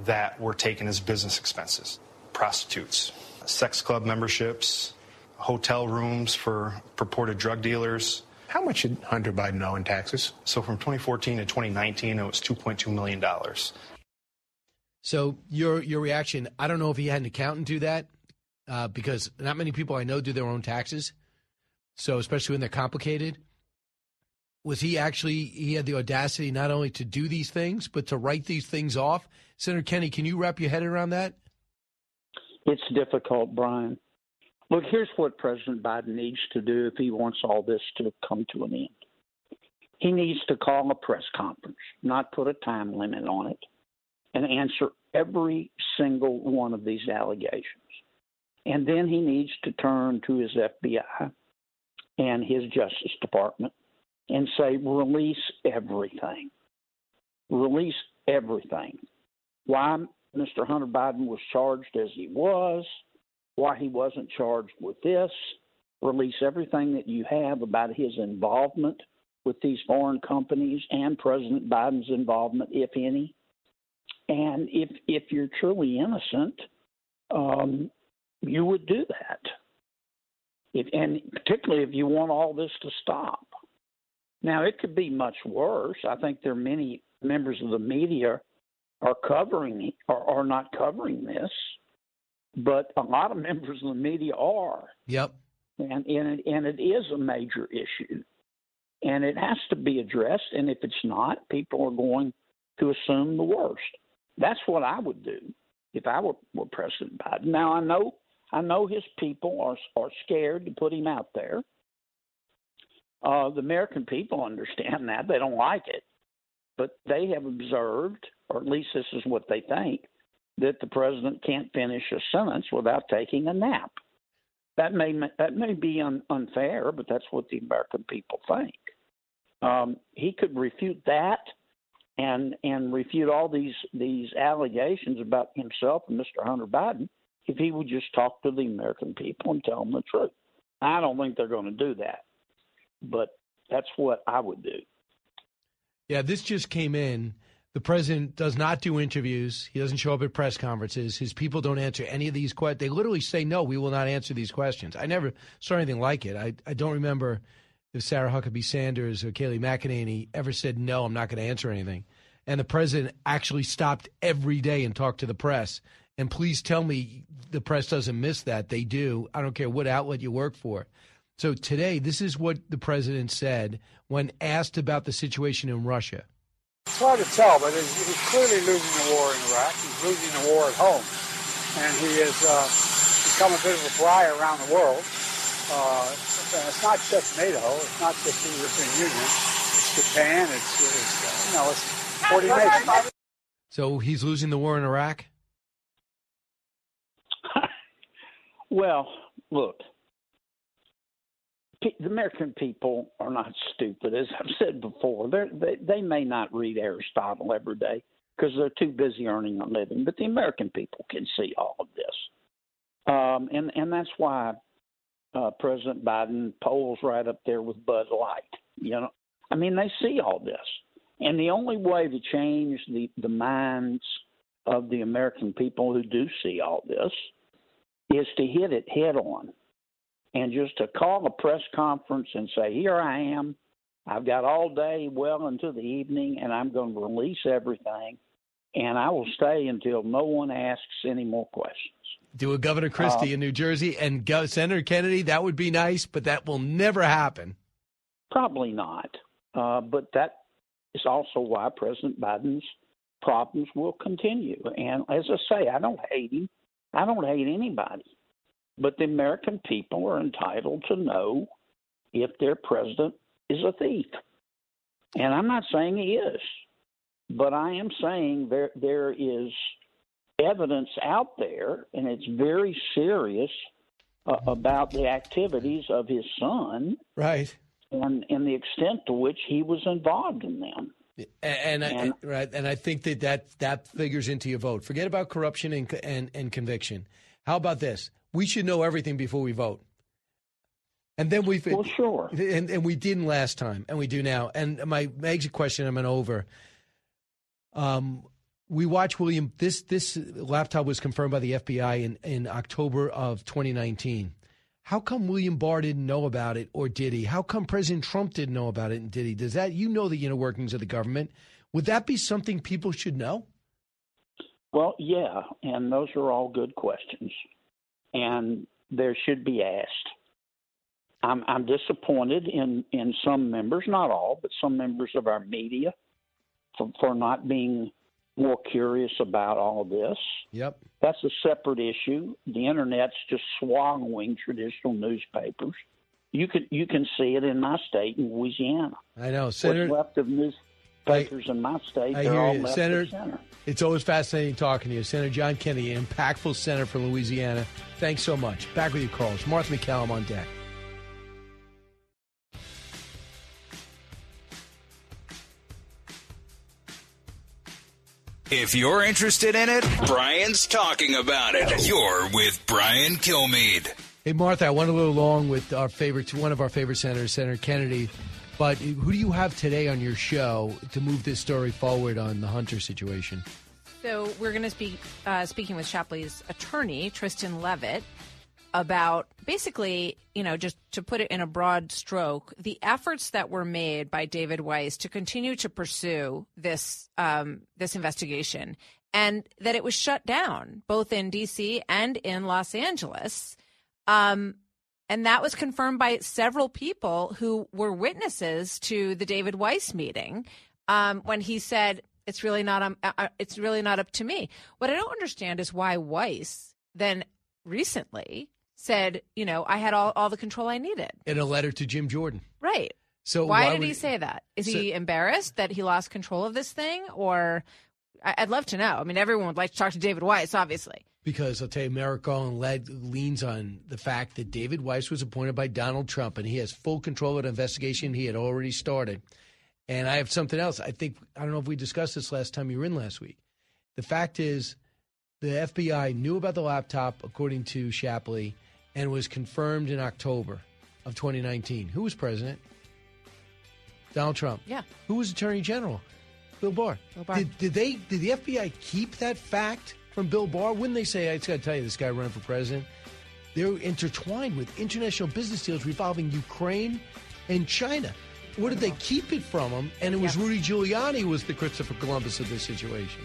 that were taken as business expenses prostitutes, sex club memberships, hotel rooms for purported drug dealers. How much did Hunter Biden owe in taxes? So from 2014 to 2019, it was $2.2 million. So your your reaction? I don't know if he had an accountant do that uh, because not many people I know do their own taxes. So especially when they're complicated, was he actually he had the audacity not only to do these things but to write these things off? Senator Kennedy, can you wrap your head around that? It's difficult, Brian. Look, here's what President Biden needs to do if he wants all this to come to an end. He needs to call a press conference, not put a time limit on it, and answer every single one of these allegations. And then he needs to turn to his FBI and his Justice Department and say, release everything. Release everything. Why Mr. Hunter Biden was charged as he was, why he wasn't charged with this. Release everything that you have about his involvement with these foreign companies and President Biden's involvement, if any. And if if you're truly innocent, um, you would do that. If, and particularly if you want all this to stop. Now, it could be much worse. I think there are many members of the media are covering or are not covering this, but a lot of members of the media are. Yep. And and it, and it is a major issue, and it has to be addressed. And if it's not, people are going to assume the worst. That's what I would do if I were, were President Biden. Now I know I know his people are are scared to put him out there. Uh, the American people understand that they don't like it, but they have observed, or at least this is what they think, that the president can't finish a sentence without taking a nap. That may that may be un, unfair, but that's what the American people think. Um, he could refute that and and refute all these these allegations about himself and Mr. Hunter Biden if he would just talk to the American people and tell them the truth. I don't think they're going to do that, but that's what I would do. Yeah, this just came in The president does not do interviews. He doesn't show up at press conferences. His people don't answer any of these questions. They literally say, no, we will not answer these questions. I never saw anything like it. I, I don't remember if Sarah Huckabee Sanders or Kayleigh McEnany ever said, no, I'm not going to answer anything. And the president actually stopped every day and talked to the press. And please tell me the press doesn't miss that. They do. I don't care what outlet you work for. So today, this is what the president said when asked about the situation in Russia. It's hard to tell, but he's, he's clearly losing the war in Iraq. He's losing the war at home, and he has uh, become a bit of a pariah around the world. Uh, it's not just NATO. It's not just the European Union. It's Japan. It's, it's uh, you know, it's 40 nations. So he's losing the war in Iraq? Well, look, pe- the American people are not stupid. As I've said before, They're, they they may not read Aristotle every day because they're too busy earning a living, but the American people can see all of this, um, and and that's why uh, President Biden polls right up there with Bud Light. You know, I mean, they see all this, and the only way to change the the minds of the American people who do see all this is to hit it head on and just to call a press conference and say, Here I am. I've got all day well into the evening, and I'm going to release everything, and I will stay until no one asks any more questions. Do a Governor Christie Uh, in New Jersey and Go- Senator Kennedy. That would be nice, but that will never happen. Probably not. Uh, but that is also why President Biden's problems will continue. And as I say, I don't hate him. I don't hate anybody. But the American people are entitled to know if their president is a thief. And I'm not saying he is, but I am saying there there is evidence out there, and it's very serious uh, about the activities of his son Right. and and the extent to which he was involved in them. And, and, I, right, and I think that, that that figures into your vote. Forget about corruption and, and and conviction. How about this? We should know everything before we vote. And then we well, sure, and and we didn't last time, and we do now. And my, exit question, I'm an over. Um, we watch William. This this laptop was confirmed by the FBI in in October of 2019. How come William Barr didn't know about it, or did he? How come President Trump didn't know about it, and did he? Does that you know the inner workings of the government? Would that be something people should know? Well, yeah, and those are all good questions, and there should be asked. I'm, I'm disappointed in, in some members, not all, but some members of our media for, for not being more curious about all of this. Yep. That's a separate issue. The internet's just swallowing traditional newspapers. You could you can see it in my state in Louisiana. I know, Senator. What's left of newspapers in my state, I hear all you, left Senator. center. It's always fascinating talking to you, Senator John Kennedy, an impactful senator from Louisiana. Thanks so much. Back with you, Carlos. Martha MacCallum on deck. If you're interested in it, Brian's talking about it. You're with Brian Kilmeade. Hey, Martha, I went a little long with our favorite, one of our favorite senators, Senator Kennedy. But who do you have today on your show to move this story forward on the Hunter situation? So we're going to speak uh, speaking with Shapley's attorney, Tristan Leavitt, about basically, you know, just to put it in a broad stroke, the efforts that were made by David Weiss to continue to pursue this um, this investigation, and that it was shut down both in D.C. and in Los Angeles. Um, and that was confirmed by several people who were witnesses to the David Weiss meeting um, when he said, "It's really not um, uh, it's really not up to me." What I don't understand is why Weiss then recently said, "You know, I had all, all the control I needed." In a letter to Jim Jordan. Right. So why, why did would- he say that? Is So- he embarrassed that he lost control of this thing, or I- I'd love to know. I mean, everyone would like to talk to David Weiss, obviously. Because I'll tell you, Merrick Garland led, leans on the fact that David Weiss was appointed by Donald Trump and he has full control of the investigation he had already started. And I have something else. I think, I don't know if we discussed this last time you were in last week. The fact is, the FBI knew about the laptop, according to Shapley, and was confirmed in October of 2019. Who was president? Donald Trump. Yeah. Who was Attorney General? Bill Barr. Bill Barr. Did, did they? Did the FBI keep that fact from Bill Barr? Wouldn't they say, "I just got to tell you, this guy running for president"? They're intertwined with international business deals revolving Ukraine and China. Where did they keep it from him? And it was Rudy Giuliani who was the Christopher Columbus of this situation.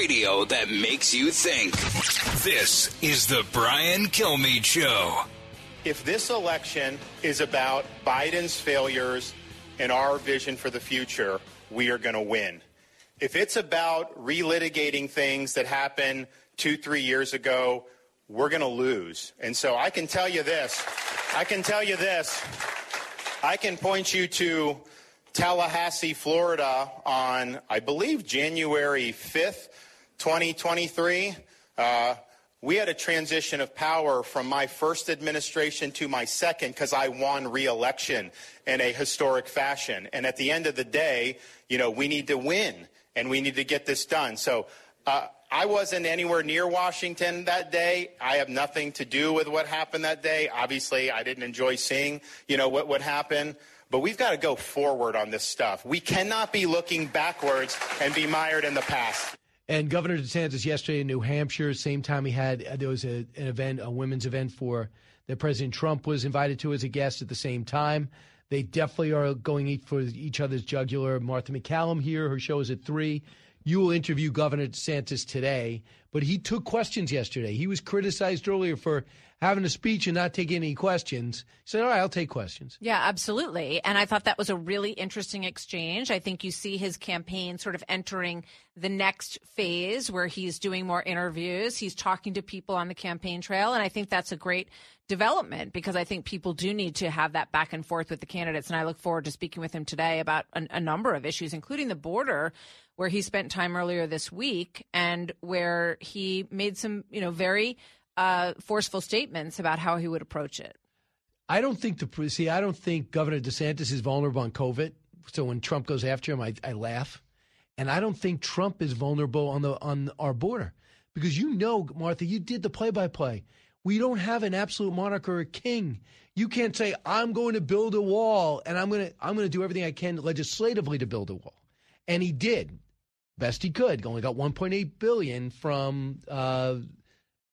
Radio that makes you think. This is the Brian Kilmeade Show. If this election is about Biden's failures and our vision for the future, we are going to win. If it's about relitigating things that happened two, three years ago, we're going to lose. And so I can tell you this. I can tell you this. I can point you to Tallahassee, Florida on, I believe, January 5th, 2023. Uh, we had a transition of power from my first administration to my second because I won re-election in a historic fashion. And at the end of the day, you know, we need to win and we need to get this done. So uh, I wasn't anywhere near Washington that day. I have nothing to do with what happened that day. Obviously, I didn't enjoy seeing, you know, what would happen. But we've got to go forward on this stuff. We cannot be looking backwards and be mired in the past. And Governor DeSantis yesterday in New Hampshire, same time he had uh, there was a, an event, a women's event for that President Trump was invited to as a guest at the same time. They definitely are going for each other's jugular. Martha MacCallum here, her show is at three. You will interview Governor DeSantis today, but he took questions yesterday. He was criticized earlier for having a speech and not taking any questions. He said, All right, I'll take questions. Yeah, absolutely. And I thought that was a really interesting exchange. I think you see his campaign sort of entering the next phase where he's doing more interviews. He's talking to people on the campaign trail. And I think that's a great development because I think people do need to have that back and forth with the candidates. And I look forward to speaking with him today about a, a number of issues, including the border, where he spent time earlier this week and where he made some, you know, very uh, forceful statements about how he would approach it. I don't think the see. I don't think Governor DeSantis is vulnerable on COVID. So when Trump goes after him, I, I laugh, and I don't think Trump is vulnerable on the on our border because you know, Martha, you did the play-by-play. We don't have an absolute monarch or a king. You can't say I'm going to build a wall and I'm going to I'm going to do everything I can legislatively to build a wall, and he did best he could. Only got 1.8 billion from uh,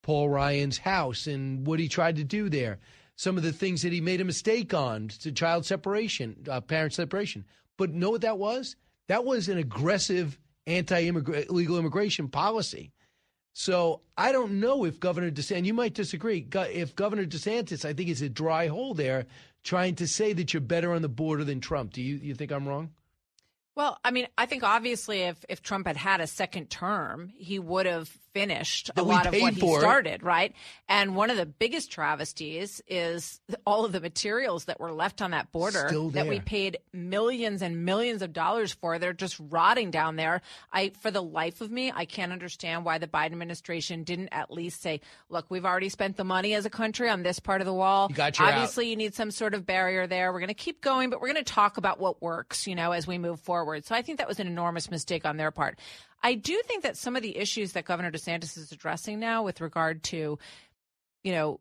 Paul Ryan's house and what he tried to do there. Some of the things that he made a mistake on to child separation, uh, parent separation. But know what that was? That was an aggressive anti-illegal immigration policy. So I don't know if Governor DeSantis, you might disagree, if Governor DeSantis, I think is a dry hole there, trying to say that you're better on the border than Trump. Do you, you think I'm wrong? Well, I mean, I think obviously if, if Trump had had a second term, he would have finished a lot of what he started, right? And one of the biggest travesties is all of the materials that were left on that border that we paid millions and millions of dollars for. They're just rotting down there. I, for the life of me, I can't understand why the Biden administration didn't at least say, look, we've already spent the money as a country on this part of the wall. You Obviously, out. you need some sort of barrier there. We're going to keep going, but we're going to talk about what works, you know, as we move forward. So I think that was an enormous mistake on their part. I do think that some of the issues that Governor DeSantis is addressing now with regard to, you know,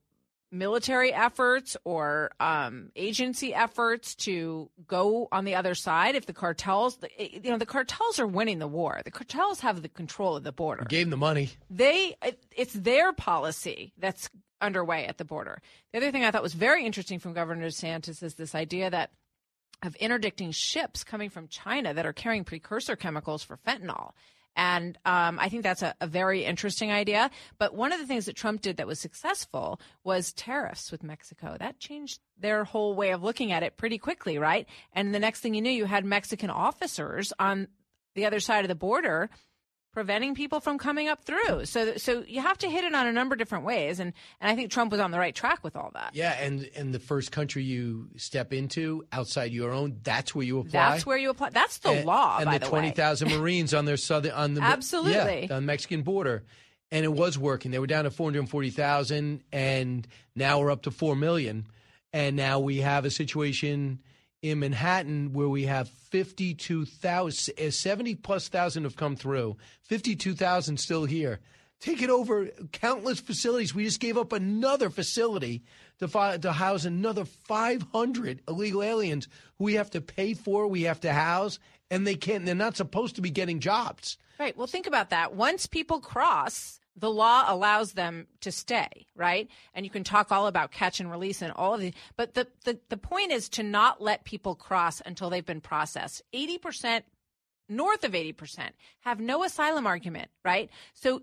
military efforts or um, agency efforts to go on the other side if the cartels you know the cartels are winning the war. The cartels have the control of the border. Gave them the money. They it's their policy that's underway at the border. The other thing i thought was very interesting from governor desantis is this idea that of interdicting ships coming from china that are carrying precursor chemicals for fentanyl and um, I think that's a, a, very interesting idea. But one of the things that Trump did that was successful was tariffs with Mexico. That changed their whole way of looking at it pretty quickly, right? And the next thing you knew, you had Mexican officers on the other side of the border preventing people from coming up through. So so you have to hit it on a number of different ways and and I think Trump was on the right track with all that. Yeah, and and the first country you step into outside your own, that's where you apply. That's where you apply. That's the and, law and the, the 20,000 Marines on their southern on the Absolutely. Yeah, on the Mexican border. And it was working. They were down to 440,000 and now we're up to 4 million. And now we have a situation in Manhattan where we have 52,000, uh, 70 plus thousand have come through, 52,000 still here. Take it over countless facilities. We just gave up another facility to, fi- to house another 500 illegal aliens who we have to pay for, we have to house, and they can't, they're not supposed to be getting jobs. Right. Well, think about that. Once people cross, the law allows them to stay, right? And you can talk all about catch and release and all of these. But the, the, the point is to not let people cross until they've been processed. 80%, north of 80%, have no asylum argument, right? So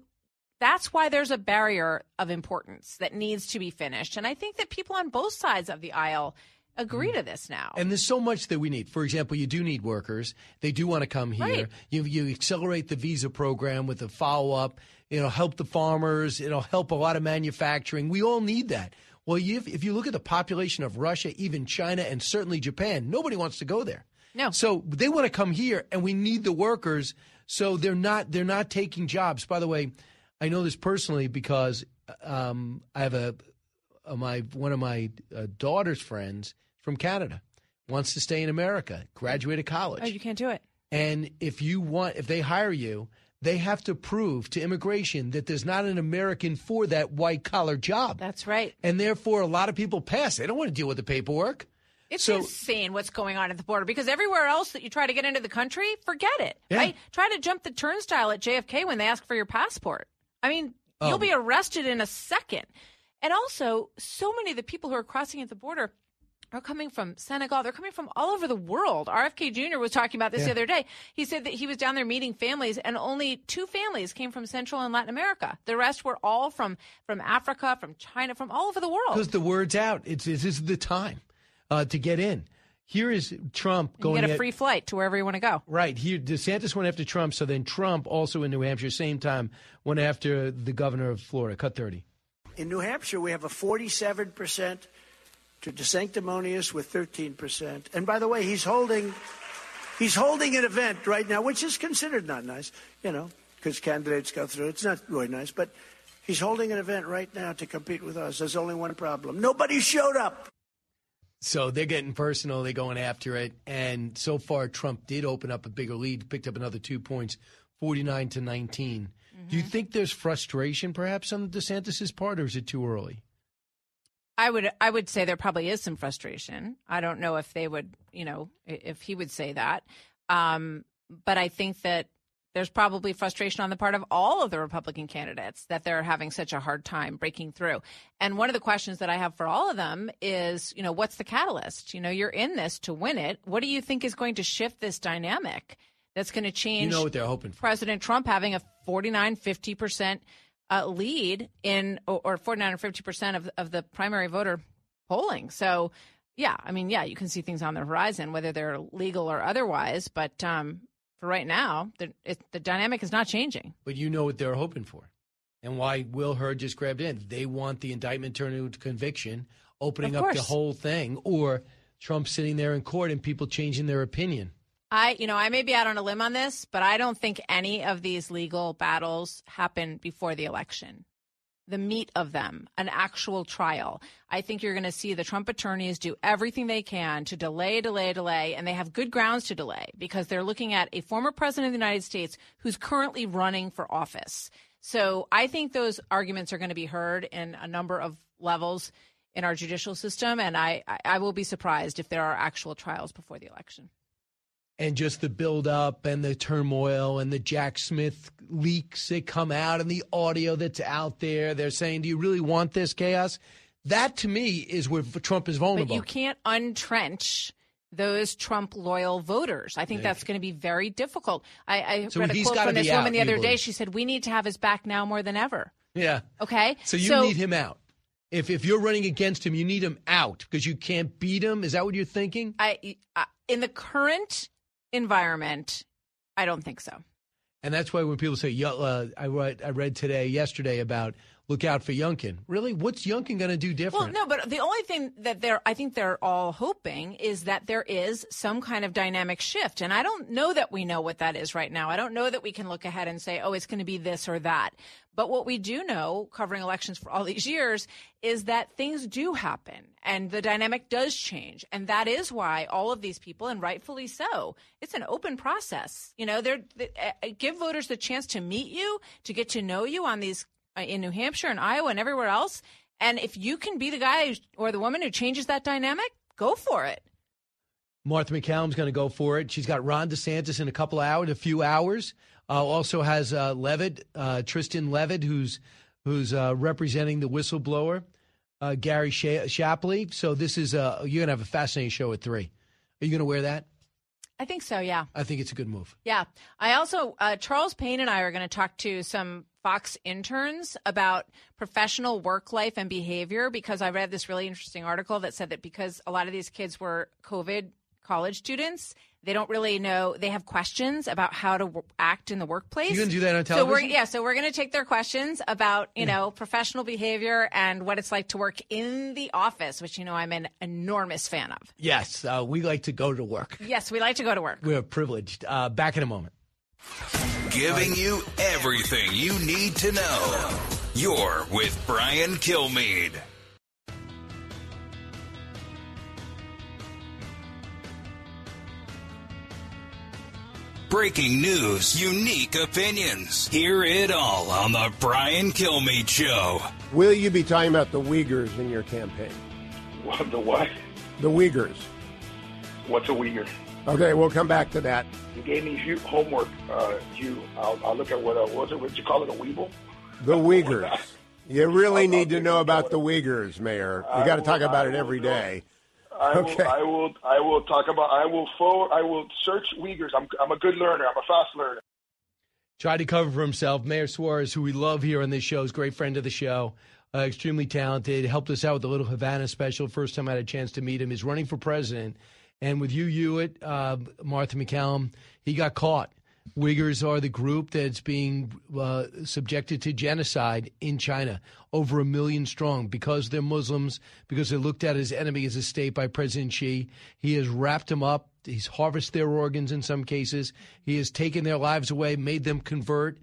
that's why there's a barrier of importance that needs to be finished. And I think that people on both sides of the aisle agree mm-hmm. to this now. And there's so much that we need. For example, you do need workers. They do want to come here. Right. You you accelerate the visa program with a follow up. It'll help the farmers. It'll help a lot of manufacturing. We all need that. Well, you, if you look at the population of Russia, even China, and certainly Japan, nobody wants to go there. No. So they want to come here, and we need the workers. So they're not they're not taking jobs. By the way, I know this personally because um, I have a, a my one of my uh, daughter's friends from Canada wants to stay in America, graduated college. Oh, you can't do it. And if you want, if they hire you, they have to prove to immigration that there's not an American for that white collar job. That's right. And therefore, a lot of people pass. They don't want to deal with the paperwork. It's So- insane what's going on at the border because everywhere else that you try to get into the country, forget it. Yeah. Right? Try to jump the turnstile at JFK when they ask for your passport. I mean, Oh. you'll be arrested in a second. And also, so many of the people who are crossing at the border are coming from Senegal. They're coming from all over the world. RFK Jr. was talking about this Yeah. the other day. He said that he was down there meeting families, and only two families came from Central and Latin America. The rest were all from from Africa, from China, from all over the world. Because the word's out. It's this is the time uh, to get in. Here is Trump You going get a at- free flight to wherever you want to go. Right. Here, DeSantis went after Trump. So then Trump, also in New Hampshire, same time, went after the governor of Florida. Cut 30. In New Hampshire, we have a 47% to DeSanctimonious with 13%. And by the way, he's holding he's holding an event right now, which is considered not nice, you know, because candidates go through. It's not really nice, but he's holding an event right now to compete with us. There's only one problem: nobody showed up. So they're getting personal. They're going after it. And so far, Trump did open up a bigger lead, picked up another two points, 49 to 19. Do you mm-hmm. think there's frustration perhaps on DeSantis' part, or is it too early? I would I would say there probably is some frustration. I don't know if they would, you know, if he would say that. Um, but I think that there's probably frustration on the part of all of the Republican candidates that they're having such a hard time breaking through. And one of the questions that I have for all of them is, you know, what's the catalyst? You know, you're in this to win it. What do you think is going to shift this dynamic that's going to change You know what they're hoping for. President Trump having a 49, 50% uh, lead in, or, or 49 or 50% of, of the primary voter polling. So, yeah, I mean, yeah, you can see things on the horizon, whether they're legal or otherwise. But um, for right now, the, it, the dynamic is not changing. But you know what they're hoping for. And why Will Hurd just grabbed in. They want the indictment turned into conviction, opening up the whole thing, or Trump sitting there in court and people changing their opinion. I, you know, I may be out on a limb on this, but I don't think any of these legal battles happen before the election. The meat of them, an actual trial. I think you're going to see the Trump attorneys do everything they can to delay, delay, delay, and they have good grounds to delay because they're looking at a former president of the United States who's currently running for office. So I think those arguments are going to be heard in a number of levels in our judicial system, and I, I- I will be surprised if there are actual trials before the election. And just the build up and the turmoil and the Jack Smith leaks that come out and the audio that's out there. They're saying, Do you really want this chaos? That to me is where Trump is But vulnerable. you can't untrench those Trump loyal voters. I think Yeah. that's going to be very difficult. I, I So read a quote from this woman out, the other day. She said, "We need to have his back now more than ever." yeah. Okay, So you need him out. If if you're running against him, you need him out because you can't beat him. Is that what you're thinking? I, I in the current environment, I don't think so. And that's why when people say, uh, I read I read today, yesterday about look out for Youngkin. Really, what's Youngkin going to do different? Well, no, but the only thing that they're, I think they're all hoping is that there is some kind of dynamic shift. And I don't know that we know what that is right now. I don't know that we can look ahead and say, oh, it's going to be this or that. But what we do know, covering elections for all these years, is that things do happen and the dynamic does change. And that is why all of these people, and rightfully so, it's an open process. You know, they're, they, uh, give voters the chance to meet you, to get to know you on these uh, in New Hampshire and Iowa and everywhere else. And if you can be the guy or the woman who changes that dynamic, go for it. Martha MacCallum's going to go for it. She's got Ron DeSantis in a couple of hours, a few hours. Uh, also has uh, Leavitt, uh, Tristan Leavitt, who's who's uh, representing the whistleblower, uh, Gary Shapley. So this is uh, you're going to have a fascinating show at three. Are you going to wear that? I think so. Yeah. I think it's a good move. Yeah. I also Charles Payne and I are going to talk to some Fox interns about professional work life and behavior because I read this really interesting article that said that because a lot of these kids were COVID college students. They don't really know. They have questions about how to w- act in the workplace. You can do that on television. So we're, yeah, so we're going to take their questions about you know professional behavior and what it's like to work in the office, which you know I'm an enormous fan of. Yes, uh, we like to go to work. Yes, we like to go to work. We're privileged. Uh, back in a moment. Giving you everything you need to know. You're with Brian Kilmeade. Breaking news, unique opinions. Hear it all on the Brian Kilmeade Show. Will you be talking about the Uyghurs in your campaign? What, the what? The Uyghurs. What's a Uyghur? Okay, we'll come back to that. You gave me homework. Uh, you, I'll, I'll, look at what uh, was it? What you call it? A Weeble? The Uyghurs. You really need to know about the Uyghurs, Mayor. You got to talk about it every day. I okay. will. I will. I will talk about. I will forward. I will search Uyghurs. I'm. I'm a good learner. I'm a fast learner. Tried to cover for himself. Mayor Suarez, who we love here on this show, is a great friend of the show. Uh, extremely talented. Helped us out with the Little Havana special. First time I had a chance to meet him. He's running for president. And with you, Hewitt, uh, Martha MacCallum, he got caught. Uyghurs are the group that's being uh, subjected to genocide in China, over a million strong, because they're Muslims, because they're looked at as enemies of the state by President Xi. He has wrapped them up. He's harvested their organs in some cases. He has taken their lives away, made them convert,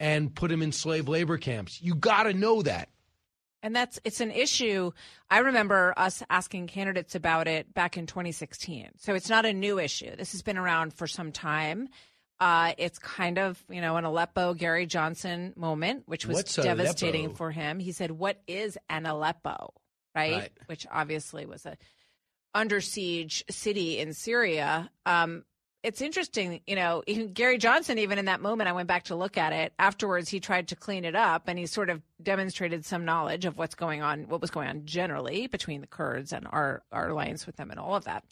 and put them in slave labor camps. You got to know that. And that's it's an issue. I remember us asking candidates about it back in 2016. So it's not a new issue. This has been around for some time. Uh, it's kind of, you know, an Aleppo Gary Johnson moment, which was What's devastating Aleppo? for him. He said, "What is an Aleppo?" Right? Right. Which obviously was a under siege city in Syria. Um, it's interesting, you know, Gary Johnson, even in that moment, I went back to look at it. Afterwards, he tried to clean it up and he sort of demonstrated some knowledge of what's going on, what was going on generally between the Kurds and our, our alliance with them and all of that.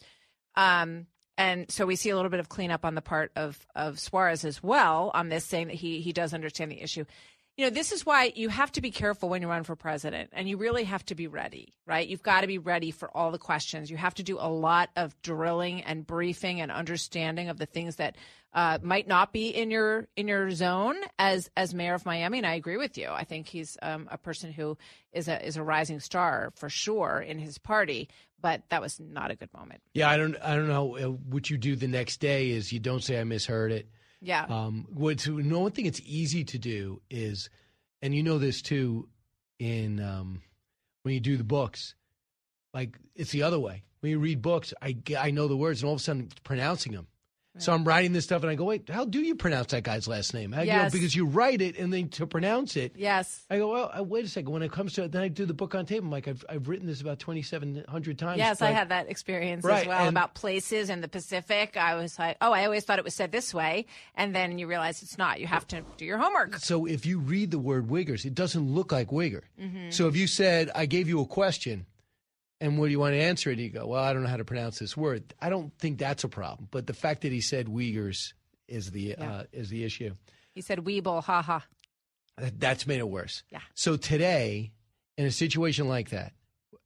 Um, and so we see a little bit of cleanup on the part of, of Suarez as well on this, saying that he, he does understand the issue. You know, this is why you have to be careful when you run for president and you really have to be ready, right? You've got to be ready for all the questions. You have to do a lot of drilling and briefing and understanding of the things that uh, might not be in your in your zone as as mayor of Miami. And I agree with you. I think he's um, a person who is a is a rising star for sure in his party. But that was not a good moment. Yeah, I don't, I don't know. Uh, What you do the next day is you don't say I misheard it. Yeah. Um, what's no one thing it's easy to do is, and you know this too, in um, when you do the books, like it's the other way. When you read books, I I know the words, and all of a sudden pronouncing them. So I'm writing this stuff, and I go, wait, how do you pronounce that guy's last name? How, you know, because you write it, and then to pronounce it, Yes. I go, well, uh, wait a second. When it comes to it, then I do the book on tape, I'm like, I've I've written this about 2,700 times. Yes, I had that experience as Right, well and- about places in the Pacific. I was like, oh, I always thought it was said this way, and then you realize it's not. You have to do your homework. So if you read the word Wiggers, it doesn't look like Uyghur. Mhm. So if you said, I gave you a question, and what do you want to answer it? You go, well, I don't know how to pronounce this word. I don't think that's a problem. But the fact that he said Uyghurs is the uh, is the issue. He said, weeble, haha. That- That's made it worse. Yeah. So today, in a situation like that,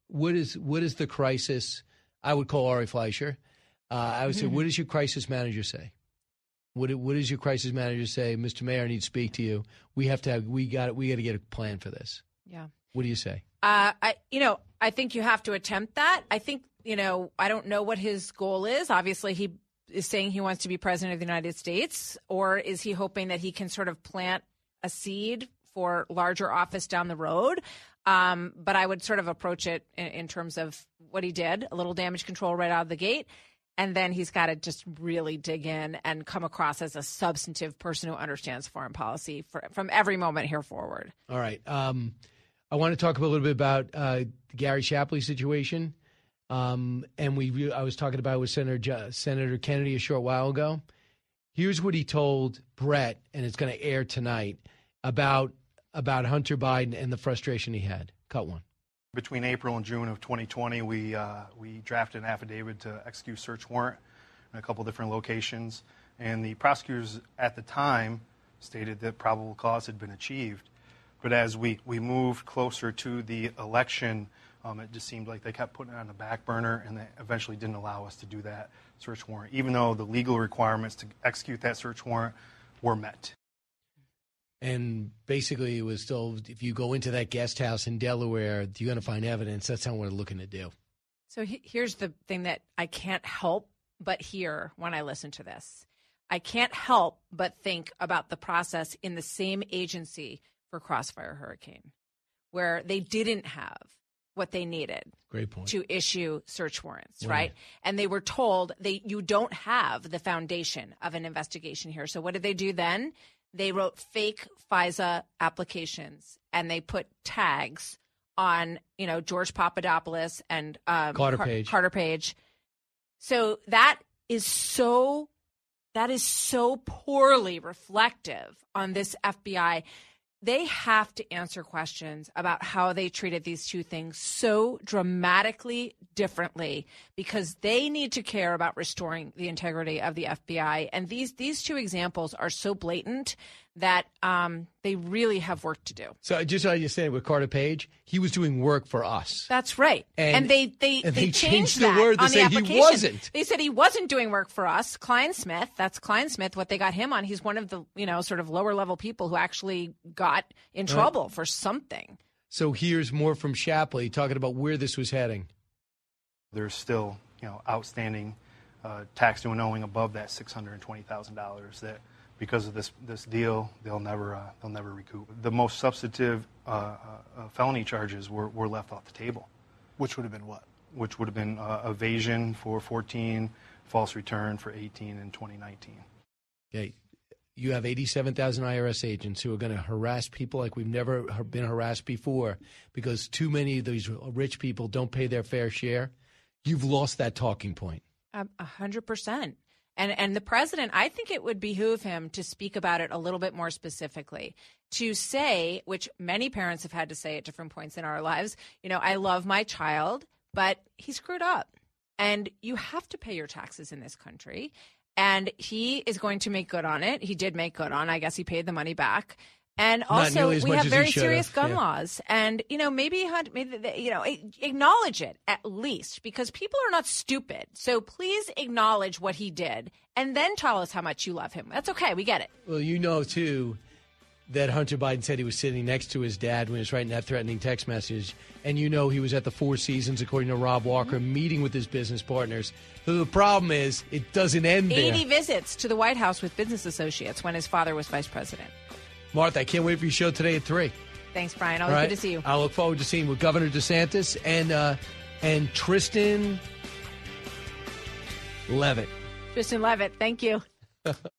what is what is the crisis? I would call Ari Fleischer. Uh, I would say, what does your crisis manager say? What what does your crisis manager say, Mr. Mayor? I need to speak to you. We have to have we got we got to get a plan for this. Yeah. What do you say? Uh, I, you know, I think you have to attempt that. I think, you know, I don't know what his goal is. Obviously, he is saying he wants to be president of the United States, or is he hoping that he can sort of plant a seed for larger office down the road? Um, but I would sort of approach it in, in terms of what he did, a little damage control right out of the gate. And then he's got to just really dig in and come across as a substantive person who understands foreign policy for, from every moment here forward. All right. Um, I want to talk a little bit about uh, Gary Shapley situation. Um, and we, I was talking about with Senator Senator Kennedy a short while ago. Here's what he told Bret, and it's going to air tonight about about Hunter Biden and the frustration he had. Cut one. Between April and June of 2020, we uh, we drafted an affidavit to execute search warrant in a couple different locations, and the prosecutors at the time stated that probable cause had been achieved. But as we, we moved closer to the election, um, it just seemed like they kept putting it on the back burner, and they eventually didn't allow us to do that search warrant, even though the legal requirements to execute that search warrant were met. And basically, it was still if you go into that guest house in Delaware, you're going to find evidence. That's not what we're looking to do. So he, here's the thing that I can't help but hear when I listen to this. I can't help but think about the process in the same agency for Crossfire Hurricane, where they didn't have what they needed Great point. to issue search warrants, Right. right? And they were told they you don't have the foundation of an investigation here. So what did they do then? They wrote fake FISA applications and they put tags on, you know, George Papadopoulos and um, Carter Car- Page. Carter Page. So that is so that is so poorly reflective on this FBI. They have to answer questions about how they treated these two things so dramatically differently because they need to care about restoring the integrity of the FBI. And these these two examples are so blatant that um, they really have work to do. So just so you said with Carter Page, he was doing work for us. That's right. And- And, they they, and they, they changed, changed the word to on say the he application. wasn't. They said he wasn't doing work for us. Clinesmith, that's Clinesmith. What they got him on, he's one of the you know sort of lower level people who actually got in Right. trouble for something. So here's more from Shapley talking about where this was heading. There's still, you know, outstanding uh, tax due and owing above that $620,000 that because of this this deal they'll never uh, they'll never recoup. The most substantive uh, uh, felony charges were, were left off the table. Which would have been what? Which would have been uh, evasion for 14, false return for 18 and 2019. Okay. You have 87,000 IRS agents who are going to harass people like we've never been harassed before because too many of these rich people don't pay their fair share. You've lost that talking point. Um, A hundred percent. And and the president, I think it would behoove him to speak about it a little bit more specifically. To say, which many parents have had to say at different points in our lives, you know, I love my child, but he screwed up. And you have to pay your taxes in this country. And he is going to make good on it. He did make good on. I guess he paid the money back. And also, we have very serious gun yeah. laws, and you know maybe hunt- maybe you know acknowledge it at least because people are not stupid. So please acknowledge what he did, and then tell us how much you love him. That's okay. We get it. Well, you know, too, that Hunter Biden said he was sitting next to his dad when he was writing that threatening text message. And you know he was at the Four Seasons, according to Rob Walker, mm-hmm. meeting with his business partners. So the problem is, it doesn't end there. Eighty visits to the White House with business associates when his father was vice president. Martha, I can't wait for your show today at 3. Thanks, Brian. Always right? good to see you. I look forward to seeing with Governor DeSantis and uh, and Tristan Leavitt. Tristan Leavitt. Thank you.